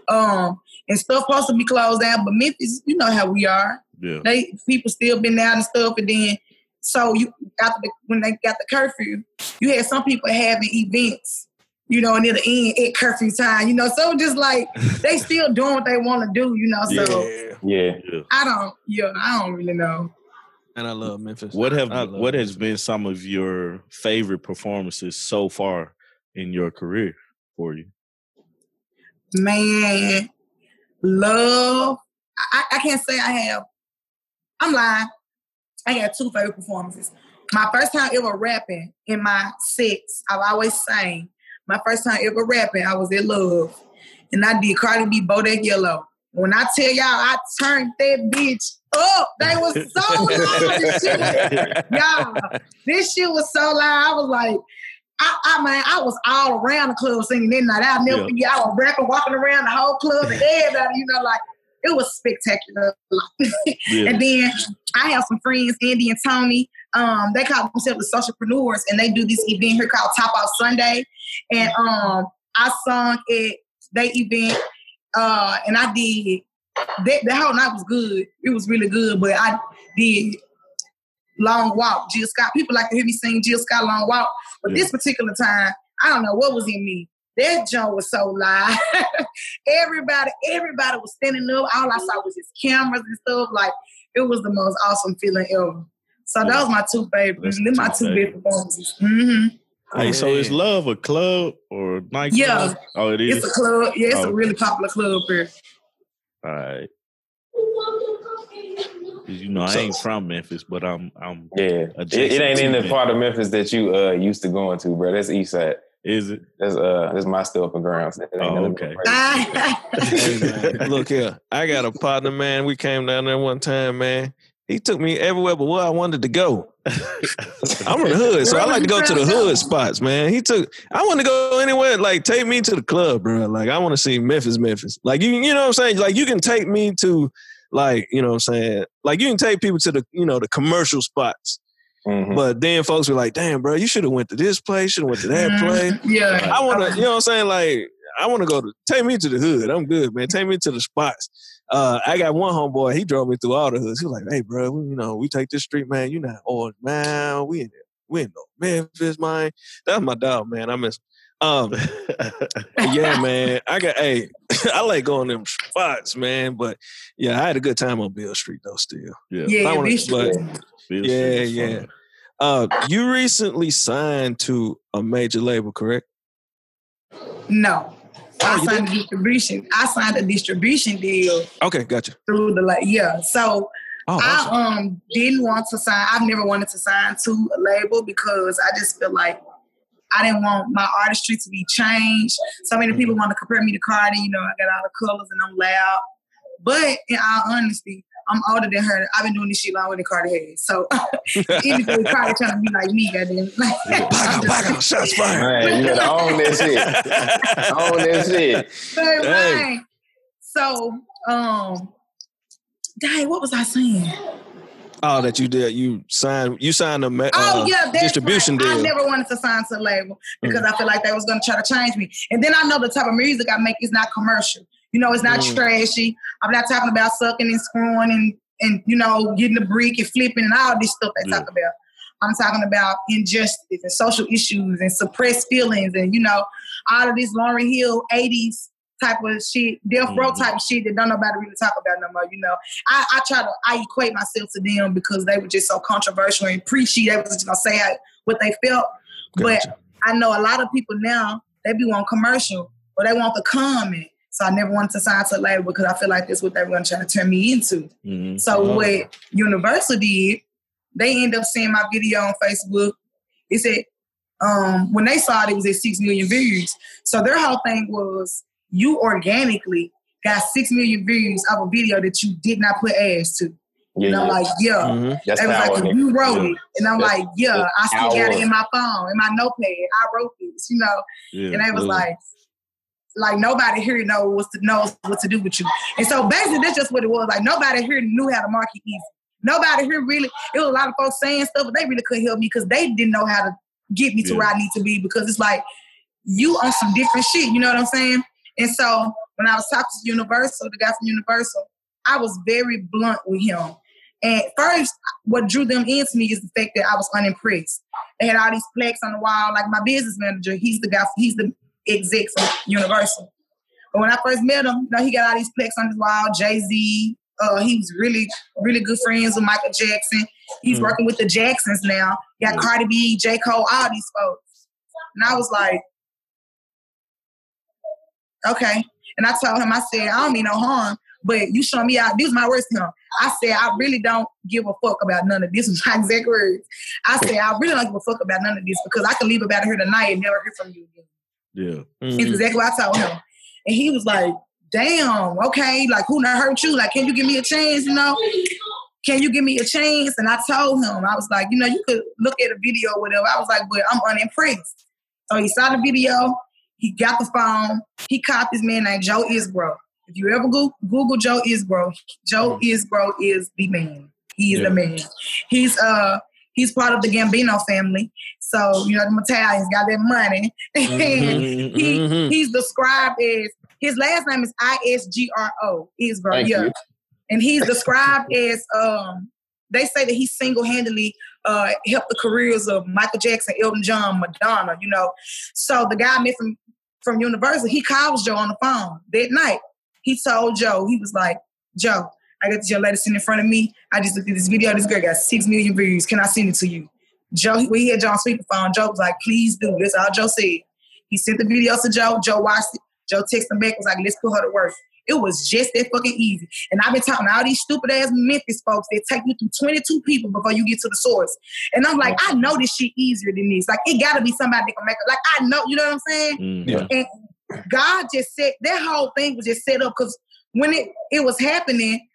Um, and stuff supposed to be closed down, but Memphis, you know how we are. yeah, They people still been out and stuff, and then so you after the, when they got the curfew, you had some people having events. You know, near the end at curfew time, you know, so just like <laughs> they still doing what they want to do, you know. So Yeah, yeah. yeah. I don't, yeah, I don't really know. and I love Memphis. What have I love what has been some of your favorite performances so far in your career for you? man, love. I, I can't say I have. I'm lying. I got two favorite performances. My first time ever rapping in my sets, I've always sang. My first time ever rapping, I was in love. And I did Cardi B Bodak Yellow. When I tell y'all I turned that bitch up, they was so loud. This shit was <laughs> y'all, this shit was so loud. I was like, I, I mean, I was all around the club singing that night. I'll never Yeah. forget. I was rapping, walking around the whole club, and <laughs> everybody, you know, like it was spectacular. <laughs> Yeah. and then I have some friends, Andy and Tony. Um, they call themselves the socialpreneurs, and they do this event here called Top Off Sunday. And um, I sung at they event, uh, and I did. That, the whole night was good. It was really good, but I did long walk. Jill Scott. People like to hear me sing Jill Scott long walk, but Yeah. this particular time, I don't know what was in me. That joint was so live. <laughs> everybody, everybody was standing up. All I saw was his cameras and stuff. Like it was the most awesome feeling ever. So Yeah. that was my two favorites. That's Them my two two best favorites. performances. hmm Hey, so is Love a club or a nightclub? Yeah. Oh, it is. It's a club. Yeah, it's Oh, a really popular club here. All right. 'Cause, you know, I ain't from Memphis, but I'm I'm Yeah, it, it ain't in the it. part of Memphis that you uh used to going to, bro. That's East Side. is it? That's uh that's my stumping grounds. Oh, okay. <laughs> Hey, look here. I got a partner, man. We came down there one time, man. He took me everywhere but where I wanted to go. <laughs> I'm in the hood, so I like to go to the hood spots, man. He took I want to go anywhere, like take me to the club, bro. Like I want to see Memphis, Memphis. Like you, you know what I'm saying? Like you can take me to like, you know what I'm saying? Like you can take people to the, you know, the commercial spots. Mhm. But then folks were like, damn, bro, you should have went to this place, should have went to that place. Mhm. Yeah. I want to, you know what I'm saying? Like, I want to go to, take me to the hood. I'm good, man. Take me to the spots. Uh, I got one homeboy, he drove me through all the hoods. He was like, hey, bro, we, you know, we take this street, man. You not Orange, man. We in there. We in no Memphis, man. That's my dog, man. I miss him. Um, yeah, <laughs> man. I got, hey, <laughs> I like going them spots, man. But yeah, I had a good time on Beale Street, though, still. yeah. Yeah, wanna- but- Yeah, yeah. Uh, you recently signed to a major label, correct? No. I you signed a distribution. I signed a distribution deal Okay, gotcha. through the like yeah. So Oh, awesome. I um didn't want to sign. I've never wanted to sign to a label because I just feel like I didn't want my artistry to be changed. So many people want to compare me to Cardi. You know, I got all the colors and I'm loud. But in all honesty, I'm older than her. I've been doing this shit longer than Cardi has. So <laughs> anything Cardi trying to be like me, goddamn. Back out, back out, shots fired. Man, you gotta own that shit. Own that shit. But, Hey. right. So, um, dang, what was I saying? Oh, that you did. You signed. You signed a Oh uh, yeah, that's distribution right. I never wanted to sign to a label because I feel like they was gonna try to change me. And then I know the type of music I make is not commercial. You know, it's not Mm. trashy. I'm not talking about sucking and screwing and and you know getting the brick and flipping and all this stuff they Yeah. talk about. I'm talking about injustice and social issues and suppressed feelings and you know all of this Lauryn Hill 80s type of shit, death row Mhm. type shit that don't nobody really talk about no more. You know, I, I try to I equate myself to them because they were just so controversial and preachy. They was just gonna say how, what they felt. Gotcha. But I know a lot of people now they be want commercial or they want the comment. So I never wanted to sign to a label because I feel like that's what they were gonna try to turn me into. Mhm. So Oh. what Universal did, they end up seeing my video on Facebook. It said um, when they saw it, it was at six million views. So their whole thing was you organically got six million views of a video that you did not put ads to. Yeah, and I'm yeah. like, yeah. Mhm. That's They was like, nigga. you wrote Yeah. it. And I'm That's- like, yeah, I still got it power. in my phone, in my notepad. I wrote this, you know. Yeah, And they was yeah. like, like nobody here knows what to knows what to do with you. And so basically that's just what it was. Like nobody here knew how to market Izzy. Nobody here really, it was a lot of folks saying stuff, but they really couldn't help me because they didn't know how to get me to Yeah. where I need to be because it's like you on some different shit, you know what I'm saying? And so when I was talking to Universal, the guy from Universal, I was very blunt with him. And first, what drew them into me is the fact that I was unimpressed. They had all these plaques on the wall. Like my business manager, he's the guy, he's the exec from Universal. But when I first met him, you know, he got all these plaques on his wall. Jay Z, uh, he was really, really good friends with Michael Jackson. He's Mhm. working with the Jacksons now. Got Mhm. Cardi B, J. Cole, all these folks. And I was like, okay. And I told him, I said, I don't mean no harm, but you show me out. These are my words to him. I said, I really don't give a fuck about none of this. <laughs> Was my exact words. I said, I really don't give a fuck about none of this because I can leave about it here tonight and never hear from you again. Yeah. It's Mhm. exactly what I told him. And he was like, damn, okay, like who not hurt you? Like, can you give me a chance, you know? Can you give me a chance? And I told him, I was like, you know, you could look at a video or whatever. I was like, but I'm unimpressed. So he saw the video, he got the phone, he caught this man named Joe Isgro. If you ever go, Google Joe Isgro, Joe Mm. Isgro is the man. He is Yeah. the man. He's uh he's part of the Gambino family. So you know the Italians got their money. <laughs> Mhm, he mhm. he's described as his last name is I S G R O Isgro. Yeah, you. and he's described as um they say that he single handedly uh helped the careers of Michael Jackson, Elton John, Madonna. You know, so the guy I met from from Universal, he calls Joe on the phone that night. He told Joe, he was like, Joe, I got this young lady sitting in front of me. I just looked at this video. This girl got six million views. Can I send it to you? Joe, when he had Joe on speakerphone, Joe was like, please do. That's all Joe said. He sent the videos to Joe. Joe watched it. Joe texted him back, was like, let's put her to work. It was just that fucking easy. And I've been talking to all these stupid ass Memphis folks that take you through 22 people before you get to the source. And I'm like, I know this shit easier than this. Like, it gotta be somebody that can make it. Like, I know, you know what I'm saying? Mhm. Yeah. And God just said that whole thing was just set up because when it, it was happening,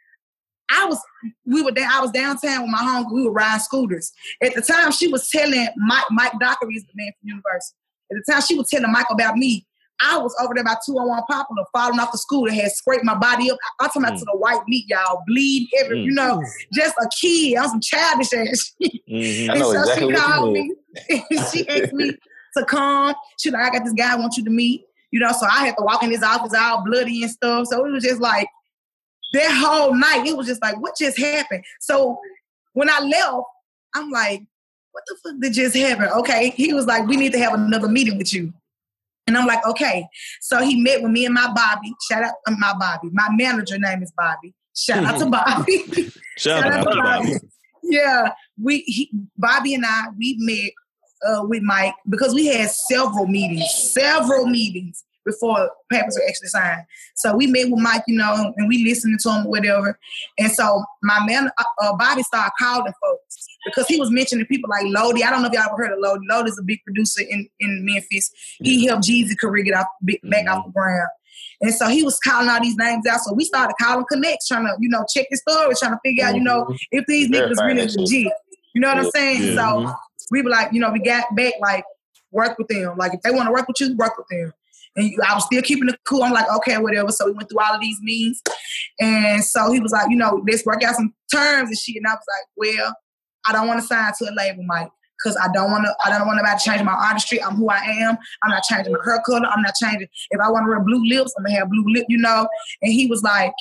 I was we were there, I was downtown with my home, we were riding scooters. At the time she was telling Mike Mike Dockery is the man from Universal. At the time she was telling Mike about me. I was over there by 201 Poplar, falling off the scooter, had scraped my body up. I'm talking about Mm. to the white meat, y'all, bleed every, Mm. you know, just a kid on some childish ass <laughs> shit. Mhm. I know and so exactly she called mean. me. <laughs> she asked me to come. She like, I got this guy I want you to meet. You know, so I had to walk in his office all bloody and stuff. So it was just like that whole night, it was just like, what just happened? So when I left, I'm like, what the fuck did just happen? Okay. He was like, we need to have another meeting with you. And I'm like, okay. So he met with me and my Bobby. Shout out to my Bobby. My manager name is Bobby. Shout out to <laughs> Bobby. <laughs> Shout Shout out to to Bobby. yeah, we he, Bobby and I we met uh, with Mike because we had several meetings, several meetings before papers were actually signed. So we met with Mike, you know, and we listened to him, or whatever. And so my man, uh, uh, Bobby started calling folks because he was mentioning people like Lodi. I don't know if y'all ever heard of Lodi. Lodi's a big producer in, in Memphis. He helped Jeezy career get off, back off the ground. And so he was calling all these names out. So we started calling connects, trying to, you know, check the story, trying to figure out, you know, if these niggas really legit. You know what I'm saying? Yeah. So we were like, you know, we got back, like, work with them. Like, if they want to work with you, work with them. And I was still keeping it cool. I'm like, okay, whatever. So we went through all of these means. And so he was like, you know, let's work out some terms and shit. And I was like, well, I don't want to sign to a label, Mike. Cause I don't want to. I don't want nobody to change my artistry. I'm who I am. I'm not changing my hair color. I'm not changing. If I want to wear blue lips, I'm gonna have blue lip. You know. And he was like,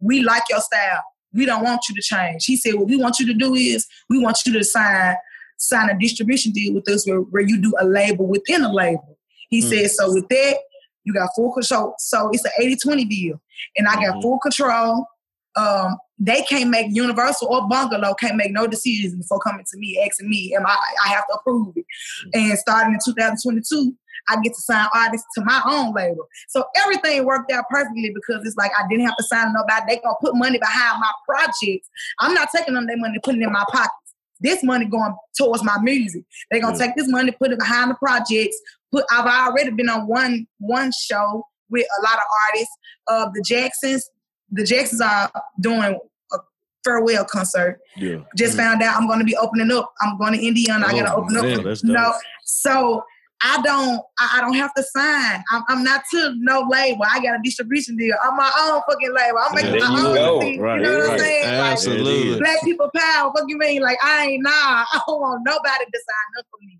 "We like your style. We don't want you to change." He said, "What we want you to do is we want you to sign sign a distribution deal with us where, where you do a label within a label." He Mm. said, "So with that, you got full control. So it's an 80-20 deal, and I got Mhm. full control. Um, they can't make Universal or Bungalo can't make no decisions before coming to me, asking me, am I? I have to approve it. And starting in 2022, I get to sign artists to my own label. So everything worked out perfectly because it's like I didn't have to sign nobody. They gonna put money behind my projects. I'm not taking them their money, putting it in my pockets. This money going towards my music. They gonna Yeah. take this money, put it behind the projects. Put. I've already been on one one show with a lot of artists. Of the Jacksons, the Jacksons are doing a farewell concert. Yeah. Just found out I'm going to be opening up. I'm going to Indiana. I got to Oh, open man, up. that's no, so I don't. I, I don't have to sign. I'm, I'm not to no label. I got a distribution deal. I'm my own fucking label. I'm making There my own thing. Right, you know what. I'm saying? Like, Absolutely. Black people power. What you mean? Like I ain't nah. <laughs> I don't want nobody to sign up for me.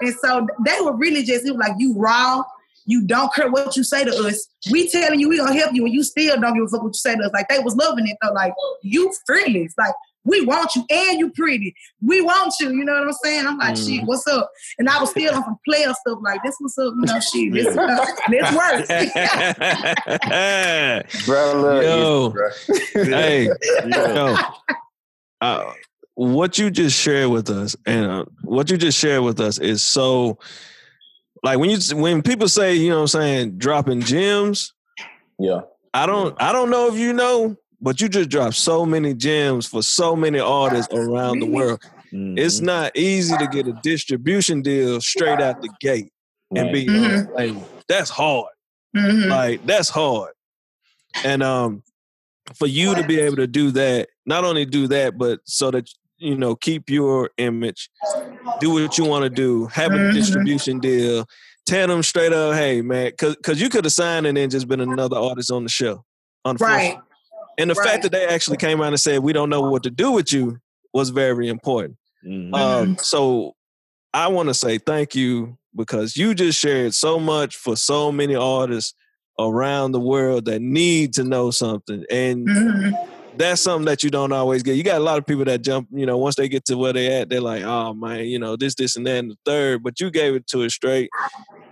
And so they were really just it was like you raw. You don't care what you say to us. We telling you we gonna help you, and you still don't give a fuck what you say to us. Like they was loving it though. Like you fearless. Like we want you, and you pretty. We want you. You know what I'm saying? I'm like, Mm. shit, what's up? And I was still on some player stuff. Like this, what's up? You know, shit. This, uh, <laughs> this works. Bro, I love Yo. you, bro. hey, <laughs> yo, uh, what you just shared with us, and uh, what you just shared with us is so, like when you when people say, you know, what I'm saying dropping gems. Yeah. I don't, I don't know if you know, but you just dropped so many gems for so many artists around the world. Mhm. It's not easy to get a distribution deal straight out the gate and Man. be Mhm. like, that's hard. Mhm. Like that's hard. And um for you to be able to do that, not only do that, but so that you know, keep your image, do what you want to do, have a Mhm. distribution deal, tell them straight up, hey man, cause cause you could have signed and then just been another artist on the show. Unfortunately. Right. And the Right. fact that they actually came out and said we don't know what to do with you was very important. Mhm. Um, so I want to say thank you because you just shared so much for so many artists around the world that need to know something. And Mhm. That's something that you don't always get. You got a lot of people that jump, you know, once they get to where they at, they're like, oh man, you know, this, this, and that, and the third. But you gave it to us straight.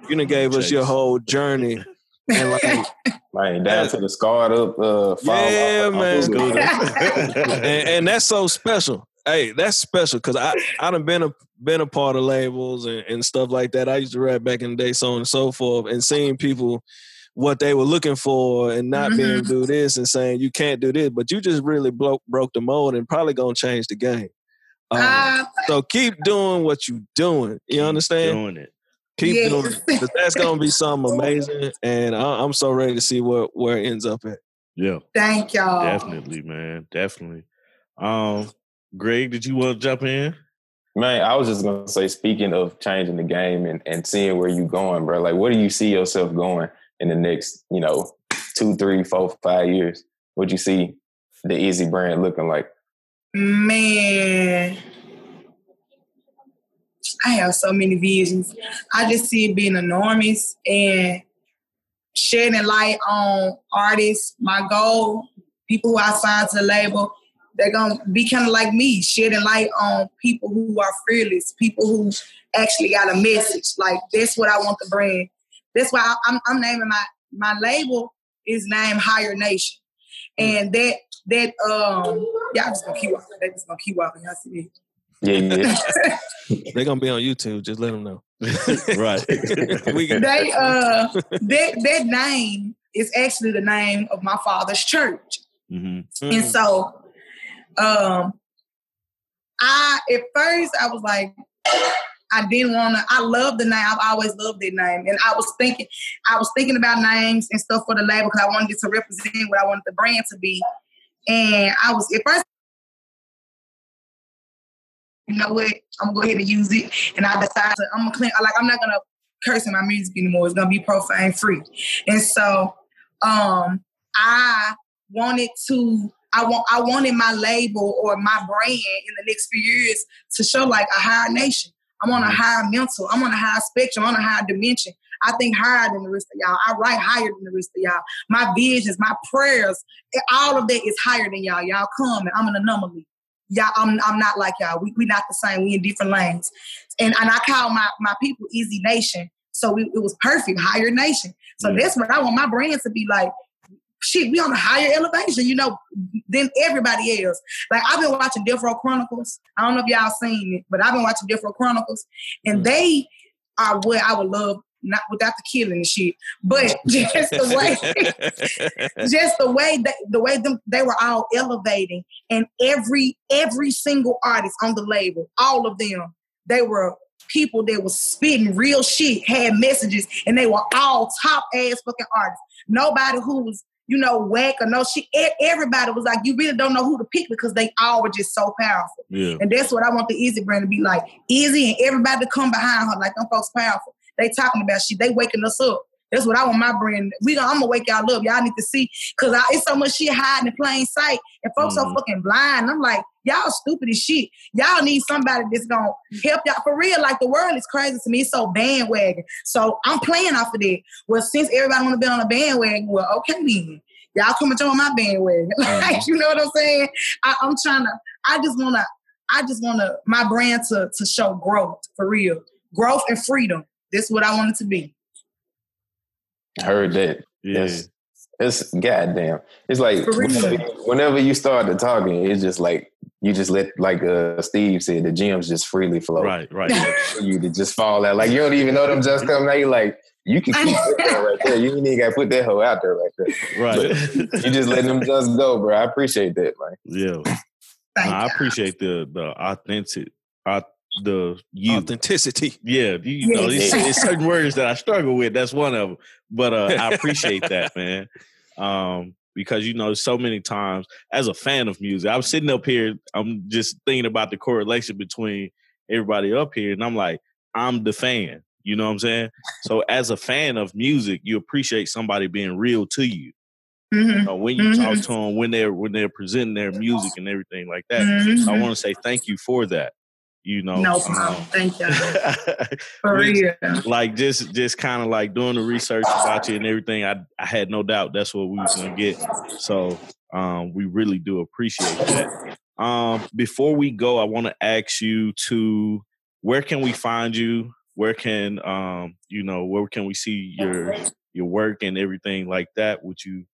You done gave us your whole journey. And like, <laughs> Man, down to the scarred up uh fall Yeah, off, man. Scooter. <laughs> and, and that's so special. Hey, that's special because I I done been a been a part of labels and, and stuff like that. I used to rap back in the day, so on and so forth, and seeing people what they were looking for and not being able to do this and saying you can't do this, but you just really broke broke the mold and probably gonna change the game. Um, Uh, so keep doing what you're doing. You understand? Doing it. Keep Yes. doing it. 'Cause That's gonna be something amazing, and I, I'm so ready to see where where it ends up at. Yeah, thank y'all. definitely, man. Definitely. Um, Greg, did you want to jump in? Man, I was just gonna say, speaking of changing the game and, and seeing where you're going, bro. Like, where do you see yourself going in the next, you know, two, three, four, five years? What you see the Izzy brand looking like? Man, I have so many visions. I just see it being enormous and shedding light on artists. My goal, people who I signed to the label, they're gonna be kind of like me, shedding light on people who are fearless, people who actually got a message. Like that's what I want the brand. That's why I- I'm, I'm naming my my label is named Higher Nation, and that that um y'all just gonna keep walking. They just gonna keep walking. Y'all see it. Yeah, yeah. <laughs> They're gonna be on YouTube. Just let them know. <laughs> right. we can, they uh that that name is actually the name of my father's church. hmm And so um I at first I was like I didn't want to I love the name. I've always loved that name. And I was thinking I was thinking about names and stuff for the label because I wanted it to represent what I wanted the brand to be. And I was at first you know what? I'm gonna go ahead and use it. And I decided to, I'm gonna clean like I'm not gonna curse in my music anymore. It's gonna be profane free. And so um I wanted to I want I wanted my label or my brand in the next few years to show like a higher nation. I'm on a higher mental. I'm on a higher spectrum. I'm on a higher dimension. I think higher than the rest of y'all. I write higher than the rest of y'all. My visions, my prayers, eh, all of that is higher than y'all. Y'all come and I'm an anomaly. Y'all, I'm I'm not like y'all. We we not the same. We in different lanes. And and I call my my people Izzy Nation. So we, it was perfect, higher nation. So Yeah. that's what I want my brand to be like. Shit, we on a higher elevation, you know, than everybody else. Like I've been watching Row Chronicles. I don't know if y'all seen it, but I've been watching Row Chronicles, and Mm. they are what I would love, not without the killing and shit, but <laughs> just the way <laughs> just the way that the way them they were all elevating and every every single artist on the label all of them they were people that was spitting real shit had messages and they were all top ass fucking artists nobody who was you know whack or no shit E- everybody was like you really don't know who to pick because they all were just so powerful Yeah. and that's what I want the Izzy brand to be like. Izzy and everybody to come behind her like them folks powerful. They talking about shit. They waking us up. That's what I want my brand. We gonna, I'm gonna wake y'all up. Y'all need to see because it's so much shit hiding in plain sight, and folks so Mhm. fucking blind. I'm like, y'all stupid as shit. Y'all need somebody that's gonna help y'all for real. Like the world is crazy to me. It's so bandwagon. So I'm playing off of that. Well, since everybody wanna be on a bandwagon, well, okay then. Y'all come and join my bandwagon. <laughs> like, you know what I'm saying? I, I'm trying to. I just wanna. I just want to my brand to to show growth for real, growth and freedom. That's what I want it to be. Heard that. Yeah. It's, it's goddamn. It's like whenever, whenever you started talking, it's just like you just let like uh, Steve said, the gems just freely flow. Right. Right. <laughs> You to just fall out. Like you don't even know them just coming out. You like you can keep that right there. You ain't even gotta put that hoe out there right there. right. You just letting them just go, bro. I appreciate that, man. yeah. Thank I appreciate the the authentic, the you. Authenticity. Yeah, you, you know, Yes. there's, there's <laughs> certain words that I struggle with. That's one of them. But uh, I appreciate that, <laughs> man. Um, because you know, so many times as a fan of music, I'm sitting up here, I'm just thinking about the correlation between everybody up here, and I'm like, I'm the fan. You know what I'm saying? So as a fan of music, you appreciate somebody being real to you. Mhm. know, when you Mhm. talk to them, when they're when they're presenting their music and everything like that. Mhm. I want to say thank you for that. You know, No um, problem. Thank you. <laughs> For real. like just just kind of like doing the research about you and everything. I I had no doubt that's what we was gonna get. So um, we really do appreciate that. Um, before we go, I want to ask you to where can we find you? Where can um, you know where can we see your your work and everything like that? Would you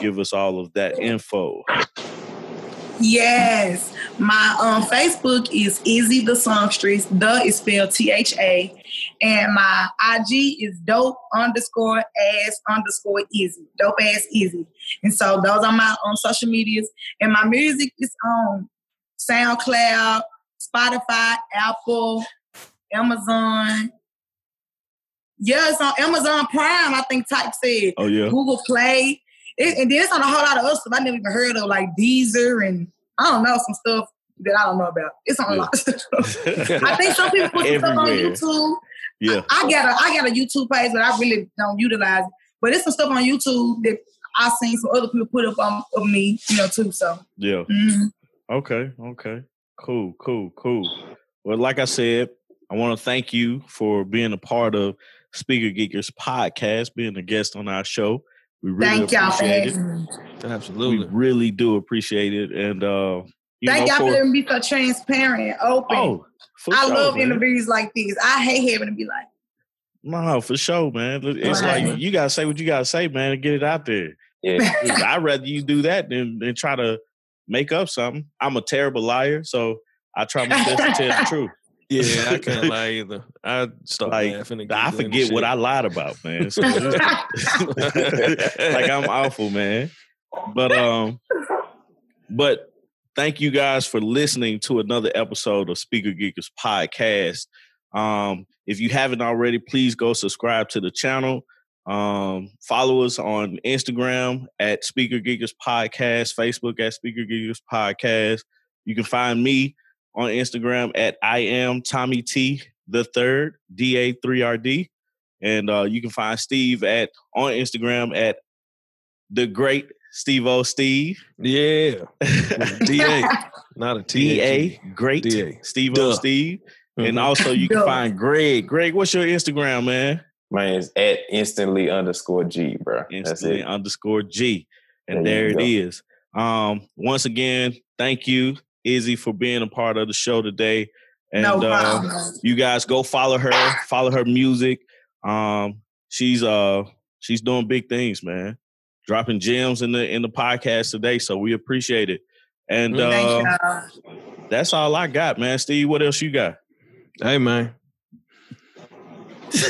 give us all of that info? Yes. My um Facebook is Izzy the Songstress. The is spelled T-H-A. And my IG is dope underscore ass underscore Izzy. Dope ass Izzy. And so those are my um, social medias. And my music is on SoundCloud, Spotify, Apple, Amazon. Yeah, it's on Amazon Prime, I think Tyke said. Oh yeah, Google Play. It, and then it's on a whole lot of other stuff I never even heard of, like Deezer and I don't know, some stuff that I don't know about. It's on a lot of stuff. I think some people put some stuff on YouTube. yeah. I got a I got a YouTube page, but I really don't utilize it. But it's some stuff on YouTube that I've seen some other people put up on of me, you know, too. So Yeah. mhm. Okay, okay. Cool, cool, cool. Well, like I said, I want to thank you for being a part of Speaker Geekers podcast, being a guest on our show. We really thank y'all for appreciate it. having me. We Absolutely. really do appreciate it. And uh you Thank know, y'all for for, letting me be so transparent open. Oh, for I sure, love man. interviews like these. I hate having to be like, No, for sure, man. It's Right. like you gotta say what you gotta say, man, and get it out there. Yeah. <laughs> I'd rather you do that than, than try to make up something. I'm a terrible liar, so I try my best to tell the truth. Yeah, <laughs> I can't lie either. I start Like, laughing. And I forget what. I lied about, man. So <laughs> <laughs> like I'm awful, man. But um, but thank you guys for listening to another episode of Speaker Geekers podcast. Um, if you haven't already, please go subscribe to the channel. Um, follow us on Instagram at Speaker Geekers Podcast, Facebook at Speaker Geekers Podcast. You can find me on Instagram at I am Tommy T the third DA three RD, and uh, you can find Steve at on Instagram at the great Steve O Steve Yeah. <laughs> DA, not a T. DA great DA. Steve O Steve, and Mhm. also you can Duh. find Greg. Greg, what's your Instagram, man? Man, it's at instantly underscore G, bro. That's Instantly it. underscore G. And There there it go. is. Um, once again, thank you, Izzy, for being a part of the show today. And no uh, you guys go follow her, follow her music. Um, she's uh she's doing big things, man. Dropping gems in the in the podcast today. So we appreciate it. And. Uh, that's all I got, man. Steve, what else you got? Hey man. <laughs>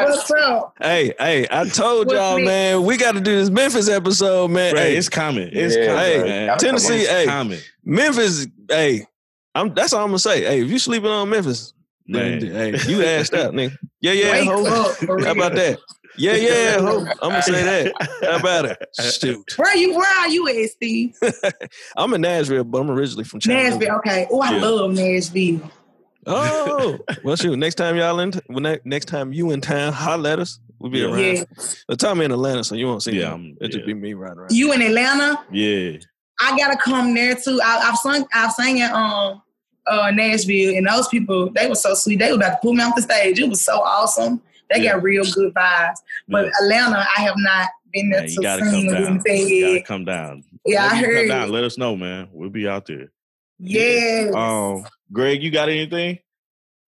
What's up? Hey, hey, I told What's y'all, next? man, we got to do this Memphis episode, man. Right, Hey, it's coming. It's Yeah, coming, hey, man. Tennessee, it's hey. coming. Memphis, hey, I'm that's all I'm gonna say. Hey, if you sleeping on Memphis, then, Man. hey, you asked out, nigga. Yeah, yeah, Wake ho. up, How about that? Yeah, yeah, ho. <laughs> I'm gonna say that. How about it? Shoot. <laughs> Where you? Where are you at, Steve? I'm in Nashville, but I'm originally from Chattanooga. Nashville. Okay. Oh, I Yeah. love Nashville. Oh, well, shoot. Next time y'all in, when ne- next time you in town, holler at us. We'll be Yeah. around. Yeah. The time in Atlanta, so you won't see Yeah, yeah, I'm- It'll just yeah. be me riding around. You in Atlanta? Yeah. I gotta come there too. I, I've sung. I've sang at um uh Nashville, and those people they were so sweet. They were about to pull me off the stage. It was so awesome. They Yeah. got real good vibes. But Yeah. Atlanta, I have not been there Man, you to gotta come down. You gotta come down. Yeah, I Let me come heard. down. Let us know, man. We'll be out there. Yes. Um, Greg, you got anything?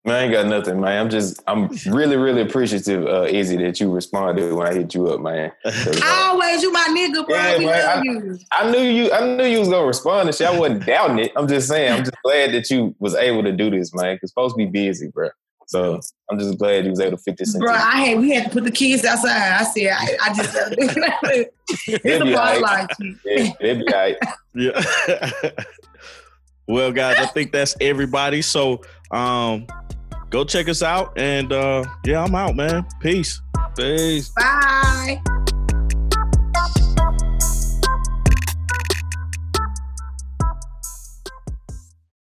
Man, I ain't got nothing, man. I'm just, I'm really, really appreciative, uh, Izzy, that you responded when I hit you up, man. <laughs> uh, Always, you my nigga, bro. Yeah, we man, love I- you. I knew you, I knew you was gonna respond and shit. I wasn't doubting it. I'm just saying, I'm just glad that you was able to do this, man. Cause supposed to be busy, bro. So I'm just glad you was able to fit this in. Bro, I had we had to put the kids outside. I said I, I just <laughs> <laughs> it's It'll a be part all of right. life. Yeah, it'll be all right. Yeah. Well, guys, I think that's everybody. So um go check us out. And uh yeah, I'm out, man. Peace. Peace. Bye.